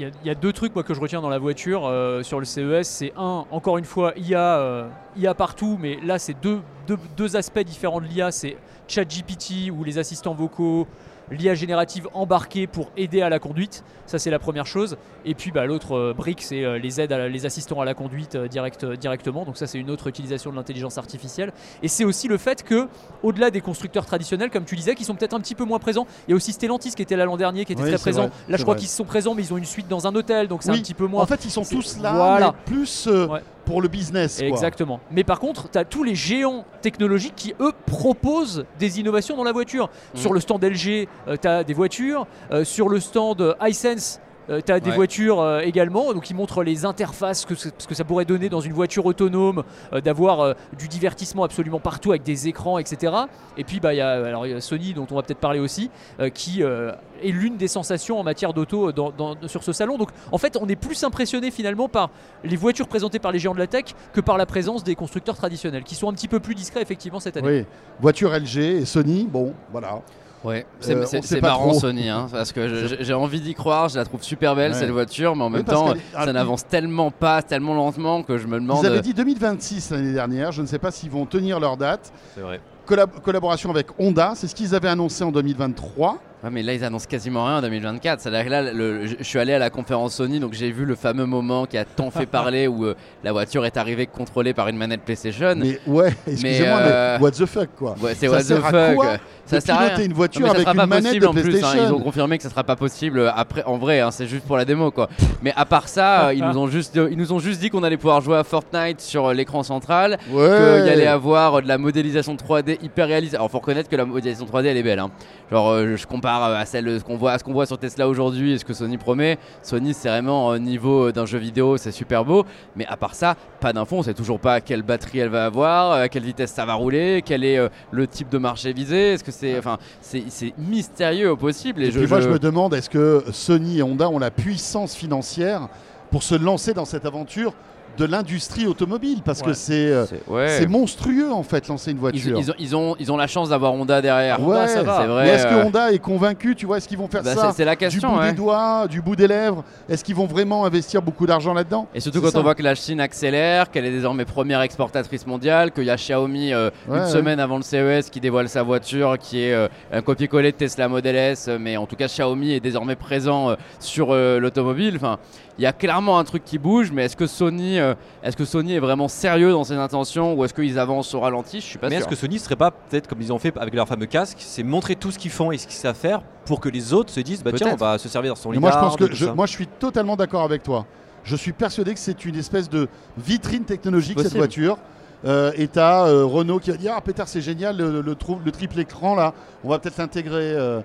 y, a, il y a deux trucs moi, que je retiens dans la voiture euh, sur le CES. C'est un, encore une fois, IA, euh, IA partout, mais là, c'est deux, deux, deux aspects différents de l'IA. C'est ChatGPT ou les assistants vocaux, l'IA générative embarquée pour aider à la conduite. Ça, c'est la première chose. Et puis, bah, l'autre euh, brique, c'est euh, les aides, à la- les assistants à la conduite euh, direct, directement. Donc, ça, c'est une autre utilisation de l'intelligence artificielle. Et c'est aussi le fait que, au-delà des constructeurs traditionnels, comme tu disais, qui sont peut-être un petit peu moins présents, il y a aussi Stellantis qui était là l'an dernier, qui était Oui, très présent. vrai, Là, je crois qu'ils sont présents, mais ils ont une suite dans un hôtel, donc c'est Oui, un petit peu moins. en fait ils sont tous là voilà. mais plus Ouais. Pour le business. Quoi. Exactement. Mais par contre, tu as tous les géants technologiques qui, eux, proposent des innovations dans la voiture. Mm. Sur le stand LG, tu as des voitures. Euh, sur le stand iSense, tu as des Ouais. voitures euh, également. Donc, ils montrent les interfaces, que, ce que ça pourrait donner dans une voiture autonome, euh, d'avoir euh, du divertissement absolument partout avec des écrans, etc. Et puis, bah, il y, a, alors, il y a Sony, dont on va peut-être parler aussi, euh, qui euh, est l'une des sensations en matière d'auto euh, dans- dans- sur ce salon. Donc, en fait, on est plus impressionné finalement par les voitures présentées par les géants de la tech que par la présence des constructeurs traditionnels, qui sont un petit peu plus discrets effectivement cette année. Oui, voiture LG et Sony, bon, voilà. Ouais, c'est Euh, c'est- marrant trop. Sony, hein, parce que je- j'ai envie d'y croire, je la trouve super belle Ouais. cette voiture, mais en Oui, même temps, ah, ça n'avance tellement pas, tellement lentement que je me demande. Ils avaient dit 2026 l'année dernière, je ne sais pas s'ils vont tenir leur date. C'est vrai. Collab- collaboration avec Honda, c'est ce qu'ils avaient annoncé en 2023. Ouais, mais là ils annoncent quasiment rien en 2024. C'est-à-dire que là, le- je je suis allé à la conférence Sony, donc j'ai vu le fameux moment qui a tant fait parler où euh, la voiture est arrivée contrôlée par une manette PlayStation. Mais ouais, excusez-moi, mais, euh, what the fuck quoi. Ouais, c'est what the fuck. quoi Ça sert à rien. une voiture mais avec une manette possible de en plus. hein. PlayStation. Ils ont confirmé que ça sera pas possible euh, après. En vrai, hein, c'est juste pour la démo quoi. Mais à part ça, ils nous ont juste, ils nous ont juste dit qu'on allait pouvoir jouer à Fortnite sur l'écran central, Ouais. qu'il y allait avoir de la modélisation 3D hyper réaliste. Alors faut reconnaître que la modélisation 3D elle est belle. hein. Genre je compare euh, à celle euh, ce qu'on voit, à ce qu'on voit sur Tesla aujourd'hui et ce que Sony promet. Sony c'est vraiment au niveau euh, d'un jeu vidéo, c'est super beau. Mais à part ça, pas d'infos. On sait toujours pas quelle batterie elle va avoir, à quelle vitesse ça va rouler, quel est le type de marché visé. Est-ce que c'est, enfin, c'est c'est mystérieux au possible. Et, Et je, puis moi, je- je me demande, est-ce que Sony et Honda ont la puissance financière pour se lancer dans cette aventure de l'industrie automobile Parce que c'est euh, c'est- ouais. c'est monstrueux en fait, lancer une Ils, voiture. ils ont, ils, ont, ils ont la chance d'avoir Honda derrière. Ouais, ça va. C'est vrai. Mais est-ce que euh, Honda est convaincu Tu vois, est-ce qu'ils vont faire bah, ça c'est- c'est la du question. bout ouais. des doigts, du bout des lèvres? Est-ce qu'ils vont vraiment investir beaucoup d'argent là-dedans? Et surtout C'est quand ça. on voit que la Chine accélère, qu'elle est désormais première exportatrice mondiale, qu'il y a Xiaomi euh, Ouais, une ouais. semaine avant le CES qui dévoile sa voiture qui est euh, un copier-coller de Tesla Model S, mais en tout cas Xiaomi est désormais présent euh, sur euh, l'automobile. Enfin, il y a clairement un truc qui bouge, mais est-ce que Sony, euh, est-ce que Sony est vraiment sérieux dans ses intentions ou est-ce qu'ils avancent au ralenti? Je suis pas Mais sûr. est-ce que Sony serait pas peut-être comme ils ont fait avec leur fameux casque, c'est montrer tout ce qu'ils font et ce qu'ils savent faire pour que les autres se disent bah tiens on va se servir dans son Mais moi, je lidar, pense que de je, moi, je suis totalement d'accord avec toi. Je suis persuadé que c'est une espèce de vitrine technologique cette voiture. Euh, et t'as euh, Renault qui a dit ah Peter c'est génial le, le triple écran là on va peut-être l'intégrer euh,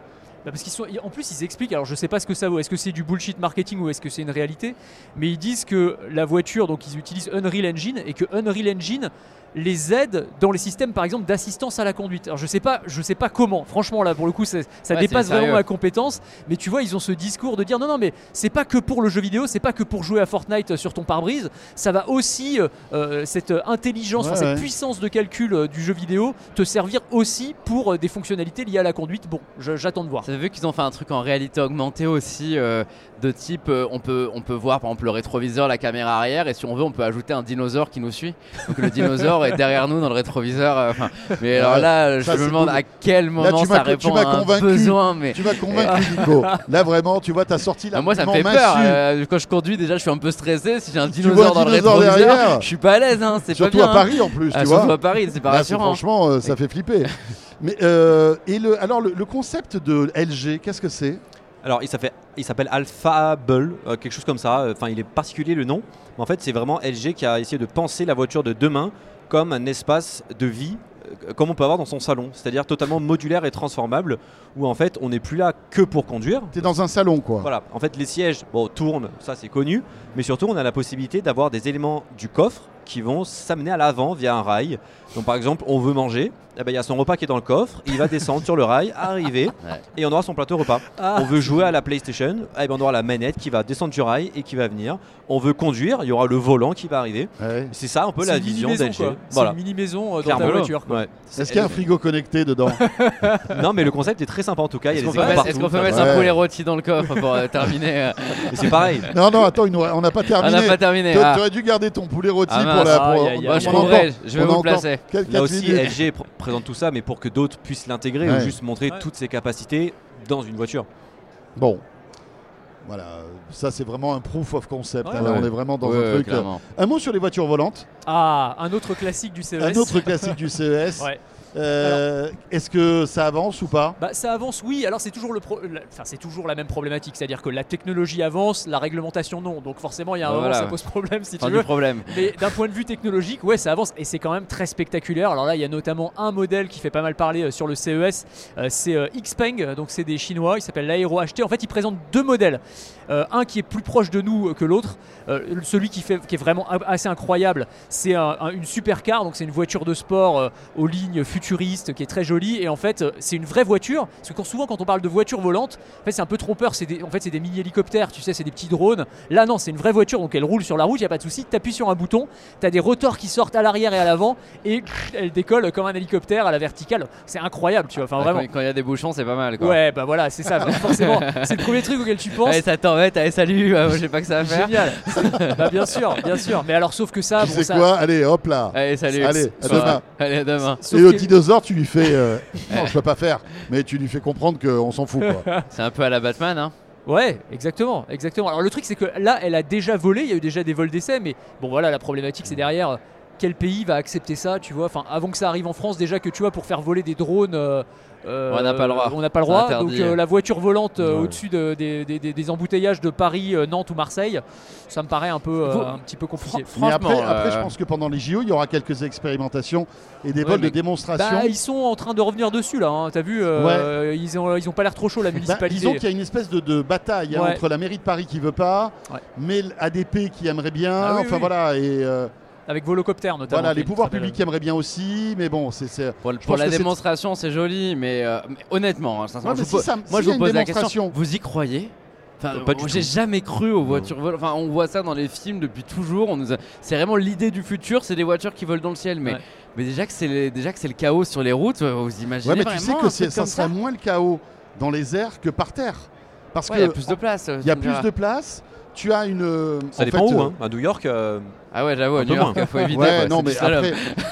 parce qu'ils sont, en plus, ils expliquent. Alors, je sais pas ce que ça vaut. Est-ce que c'est du bullshit marketing ou est-ce que c'est une réalité? Mais ils disent que la voiture, donc ils utilisent Unreal Engine et que Unreal Engine les aide dans les systèmes, par exemple, d'assistance à la conduite. Alors, je sais pas, je sais pas comment. Franchement, là, pour le coup, ça, ça Ouais, dépasse vraiment ma compétence. Mais tu vois, ils ont ce discours de dire non, non, mais c'est pas que pour le jeu vidéo, c'est pas que pour jouer à Fortnite euh, sur ton pare-brise. Ça va aussi euh, euh, cette intelligence, Ouais, enfin, cette puissance de calcul euh, du jeu vidéo te servir aussi pour euh, des fonctionnalités liées à la conduite. Bon, j'attends de voir. Vu qu'ils ont fait un truc en réalité augmentée aussi, euh, de type euh, on, peut, on peut voir par exemple le rétroviseur, la caméra arrière, et si on veut, on peut ajouter un dinosaure qui nous suit. Donc le dinosaure est derrière nous dans le rétroviseur. euh, mais alors là, je me demande cool. à quel moment tu ça répond à un convaincu. besoin. Mais tu m'as convaincu Nico là vraiment tu vois t'as sorti Ah, moi, ça me fait peur. quand je conduis, déjà, je suis un peu stressé. Si j'ai un Tu vois un dinosaure dans le rétroviseur, derrière. je suis pas à l'aise. Hein, pas surtout bien. à hein. Paris en plus Ah, tu surtout vois à Paris, c'est pas rassurant. franchement ça fait flipper mais euh, et le alors le, le concept de LG qu'est-ce que c'est? Alors, il s'appelle, il s'appelle Alphable, euh, quelque chose comme ça. Enfin, il est particulier le nom. Mais en fait, c'est vraiment LG qui a essayé de penser la voiture de demain comme un espace de vie, euh, comme on peut avoir dans son salon. C'est-à-dire totalement modulaire et transformable, où en fait, on n'est plus là que pour conduire. t'es dans un salon quoi Voilà, en fait, les sièges bon, tournent, ça c'est connu, mais surtout, on a la possibilité d'avoir des éléments du coffre qui vont s'amener à l'avant via un rail. Donc, par exemple, on veut manger, eh ben, il y a son repas qui est dans le coffre, il va descendre sur le rail, arriver, Ouais. et on aura son plateau repas. Ah. On veut jouer à la PlayStation, eh ben, on aura la manette qui va descendre du rail et qui va venir. On veut conduire, il y aura le volant qui va arriver. Ouais. C'est ça un peu la une vision mini-maison, d'LG. Voilà. une mini maison dans Clairement. ta voiture. Ouais. est-ce qu'il y a un frigo connecté dedans Non, mais le concept est très sympa en tout cas. Est-ce a qu'on peut, mettre, peut un poulet rôti dans le coffre pour euh, terminer euh, c'est pareil. non non attends on n'a pas On terminé n'a pas terminé. T'a- ah. T'aurais dû garder ton poulet rôti Ah, pour la. Pour. Moi, je vais vous placer. Là aussi. LG pr- présente tout ça, mais pour que d'autres puissent l'intégrer Ouais. ou juste montrer Ouais. toutes ses capacités dans une voiture. Bon. Voilà, ça c'est vraiment un proof of concept. Ouais, hein, on est vraiment dans Ouais, un truc. euh, clairement. Un mot sur les voitures volantes. Ah, un autre classique du CES. Un autre classique du CES. Ouais. Euh, Est-ce que ça avance ou pas Bah, ça avance, oui. Alors c'est toujours le, pro- la- enfin c'est toujours la même problématique, c'est-à-dire que la technologie avance, la réglementation non. Donc forcément, il y a un moment, voilà. ça pose problème si tu veux. problème. Mais d'un point de vue technologique, ouais, ça avance et c'est quand même très spectaculaire. Alors là, il y a notamment un modèle qui fait pas mal parler euh, sur le CES, euh, c'est euh, Xpeng, donc c'est des Chinois, il s'appelle l'Aero HT. En fait, ils présentent deux modèles, Euh, un qui est plus proche de nous que l'autre. Euh, celui qui, fait, qui est vraiment a- assez incroyable, c'est un- un- une supercar, donc c'est une voiture de sport euh, aux lignes qui est très jolie. Et en fait, euh, c'est une vraie voiture. Parce que quand- souvent, quand on parle de voiture volante, en fait, c'est un peu trompeur. C'est des- en fait, c'est des mini-hélicoptères, tu sais, c'est des petits drones. Là, non, c'est une vraie voiture, donc elle roule sur la route, il n'y a pas de souci. Tu appuies sur un bouton, tu as des rotors qui sortent à l'arrière et à l'avant, et elle décolle comme un hélicoptère à la verticale. C'est incroyable, tu vois. Enfin, Ah, vraiment. Quand il y a des bouchons, c'est pas mal. Quoi. Ouais, bah voilà, c'est ça. forcément, c'est le premier truc auquel tu penses. Allez, ça t'embête, allez, salut, euh, j'ai pas que ça à faire. Génial. bah bien sûr, bien sûr. Mais alors, sauf que ça, Tu bon, sais ça- quoi? Allez, hop là. Allez, salut. Allez, à demain. Allez, à demain. sauf Et au que- dinosaure, tu lui fais. euh, non, je peux pas faire. Mais tu lui fais comprendre qu'on s'en fout. Quoi. C'est un peu à la Batman, hein. Ouais, exactement, exactement. Alors le truc c'est que là, elle a déjà volé, il y a eu déjà des vols d'essai, mais bon voilà, la problématique c'est derrière euh, quel pays va accepter ça, tu vois? Enfin, avant que ça arrive en France, déjà que tu vois pour faire voler des drones. euh, euh, On n'a pas le droit. On n'a pas le C'est droit. interdit. Donc euh, la voiture volante euh, Ouais. au-dessus de- des, des- des- des embouteillages de Paris, euh, Nantes ou Marseille, ça me paraît un peu, euh, un petit peu compliqué. Mais après, Franchement, après, euh, je pense que pendant les JO, il y aura quelques expérimentations et des Ouais, vols de démonstration. Bah, ils sont en train de revenir dessus là. hein. T'as vu, euh, ils ont ils ont pas l'air trop chaud la Bah, municipalité. disons qu'il y a une espèce de, de bataille hein, entre la mairie de Paris qui veut pas, Ouais. mais l'ADP qui aimerait bien. Ah oui, enfin oui. voilà, et euh, Avec Volocopter notamment. voilà, les pouvoirs publics aimeraient bien aussi, mais bon, c'est. Pour, la démonstration, c'est joli, mais, euh, mais honnêtement, hein, sincèrement, Ouais, mais je si vous, ça- moi s'il je vous une pose la question, démonstration- vous y croyez? Enfin, Euh, pas du j'ai jamais cru aux voitures volantes. Enfin, on voit ça dans les films depuis toujours. On nous a- C'est vraiment l'idée du futur, c'est des voitures qui volent dans le ciel. Mais, Ouais. mais déjà que c'est les- déjà que c'est le chaos sur les routes, vous imaginez Ouais, mais tu sais que ça comme serait moins le chaos dans les airs que par terre. Parce Ouais, que il y a plus de place. il y a plus de place. Tu as une. euh, Ça en dépend fait, où, euh, hein. À New York, euh, Ah ouais, j'avoue, à New York, il faut éviter. Ouais, quoi, non, c'est mais du slalom.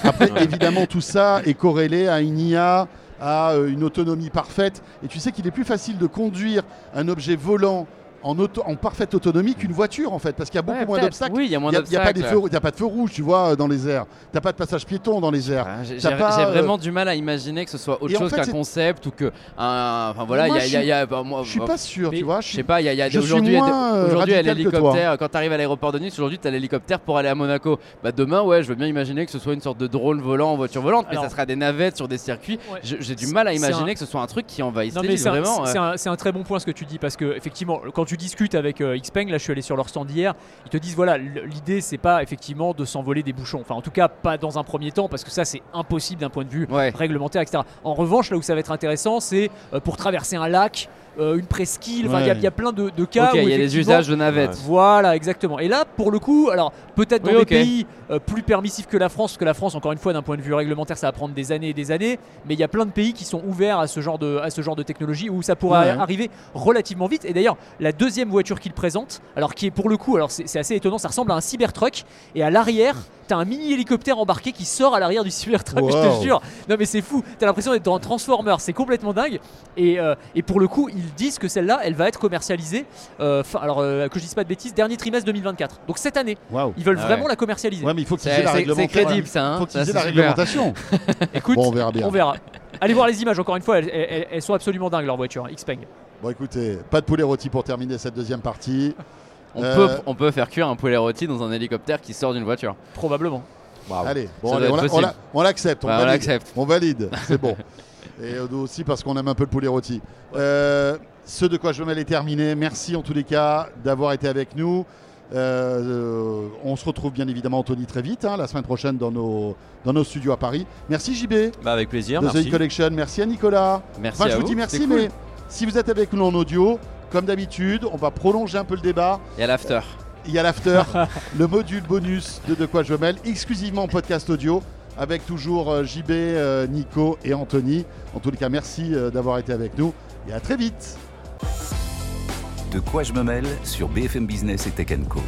après, après, évidemment, tout ça est corrélé à une IA, à une autonomie parfaite. Et tu sais qu'il est plus facile de conduire un objet volant en, auto- en parfaite autonomie qu'une voiture, en fait, parce qu'il y a beaucoup Ouais, moins d'obstacles. Oui, il y a moins Il n'y a, a d'obstacles. il y a pas de feu rouge, tu vois, euh, dans les airs. T'as pas de passage piéton dans les airs. Ah, J'ai euh, vraiment du mal à imaginer que ce soit autre et en chose fait, qu'un concept ou que un. Enfin voilà, il y a, y bah, moi, Je suis bah, pas sûr, tu vois. Je sais pas, il y a, aujourd'hui, euh, aujourd'hui, toi. l'hélicoptère. Quand tu arrives à l'aéroport de Nice, aujourd'hui, tu as l'hélicoptère pour aller à Monaco. Bah, demain, ouais, je veux bien imaginer que ce soit une sorte de drone volant en voiture volante, mais ça sera des navettes sur des circuits. J'ai du mal à imaginer que ce soit un truc qui envahisse vraiment. euh. c'est un très bon point ce que tu dis parce que effectivement quand tu discutes avec euh, Xpeng, là je suis allé sur leur stand hier, ils te disent voilà l'idée c'est pas effectivement de s'envoler des bouchons, enfin en tout cas pas dans un premier temps parce que ça c'est impossible d'un point de vue Ouais. réglementaire etc. En revanche là où ça va être intéressant c'est euh, pour traverser un lac, euh, une presqu'île, enfin il y a- Ouais. il y, a plein de, de cas où il y a les usages de navettes. Voilà, exactement. Et là, pour le coup, alors peut-être dans Oui, des pays euh, plus permissifs que la France, parce que la France, encore une fois, d'un point de vue réglementaire, ça va prendre des années et des années, mais il y a plein de pays qui sont ouverts à ce genre de, à ce genre de technologie où ça pourra Ouais. arriver relativement vite. Et d'ailleurs, la deuxième voiture qu'il présente, alors qui est pour le coup, alors c'est assez étonnant, ça ressemble à un Cybertruck, et à l'arrière, t'as un mini hélicoptère embarqué qui sort à l'arrière du Cybertruck, je Wow. te jure. Non mais c'est fou, t'as l'impression d'être dans un Transformer, c'est complètement dingue. Et, euh, et pour le coup, ils disent que celle-là, elle va être commercialisée, euh, fin- alors euh, que je dise pas de bêtises, dernier trimestre 2024. Donc cette année, Waouh. ils veulent Ah vraiment ouais. la commercialiser. Ouais, mais il faut qu'ils aient C'est la c'est- c'est réglementation. crédible ça. Hein Il faut qu'ils Ça, aient la réglementation. Écoute, Bon, on verra bien. on verra. Allez voir les images, encore une fois, elles, elles- elles sont absolument dingues leurs voitures, Xpeng. Bon, écoutez, pas de poulet rôti pour terminer cette deuxième partie. On, Euh, peut, on peut faire cuire un poulet rôti dans un hélicoptère qui sort d'une voiture. Probablement. Allez, bon, on, l'accepte. On, Ouais, on valide. l'accepte. On valide, c'est bon. Et euh, nous aussi parce qu'on aime un peu le poulet rôti. Euh, ce de quoi je me mêle est terminé. Merci en tous les cas d'avoir été avec nous. Euh, on se retrouve bien évidemment Anthony très vite hein, la semaine prochaine dans nos, dans nos studios à Paris. Merci JB bah, avec plaisir. de The Merci. Collection. Merci à Nicolas. Merci Enfin, à je vous vous. dis merci, c'est cool. Si vous êtes avec nous en audio, comme d'habitude, on va prolonger un peu le débat. Il y a l'after. Il y a l'after, le module bonus de De quoi je me mêle, exclusivement en podcast audio, avec toujours euh, JB, euh, Nico et Anthony. En tous les cas, merci euh, d'avoir été avec nous et à très vite. De quoi je me mêle sur BFM Business et Tech Co.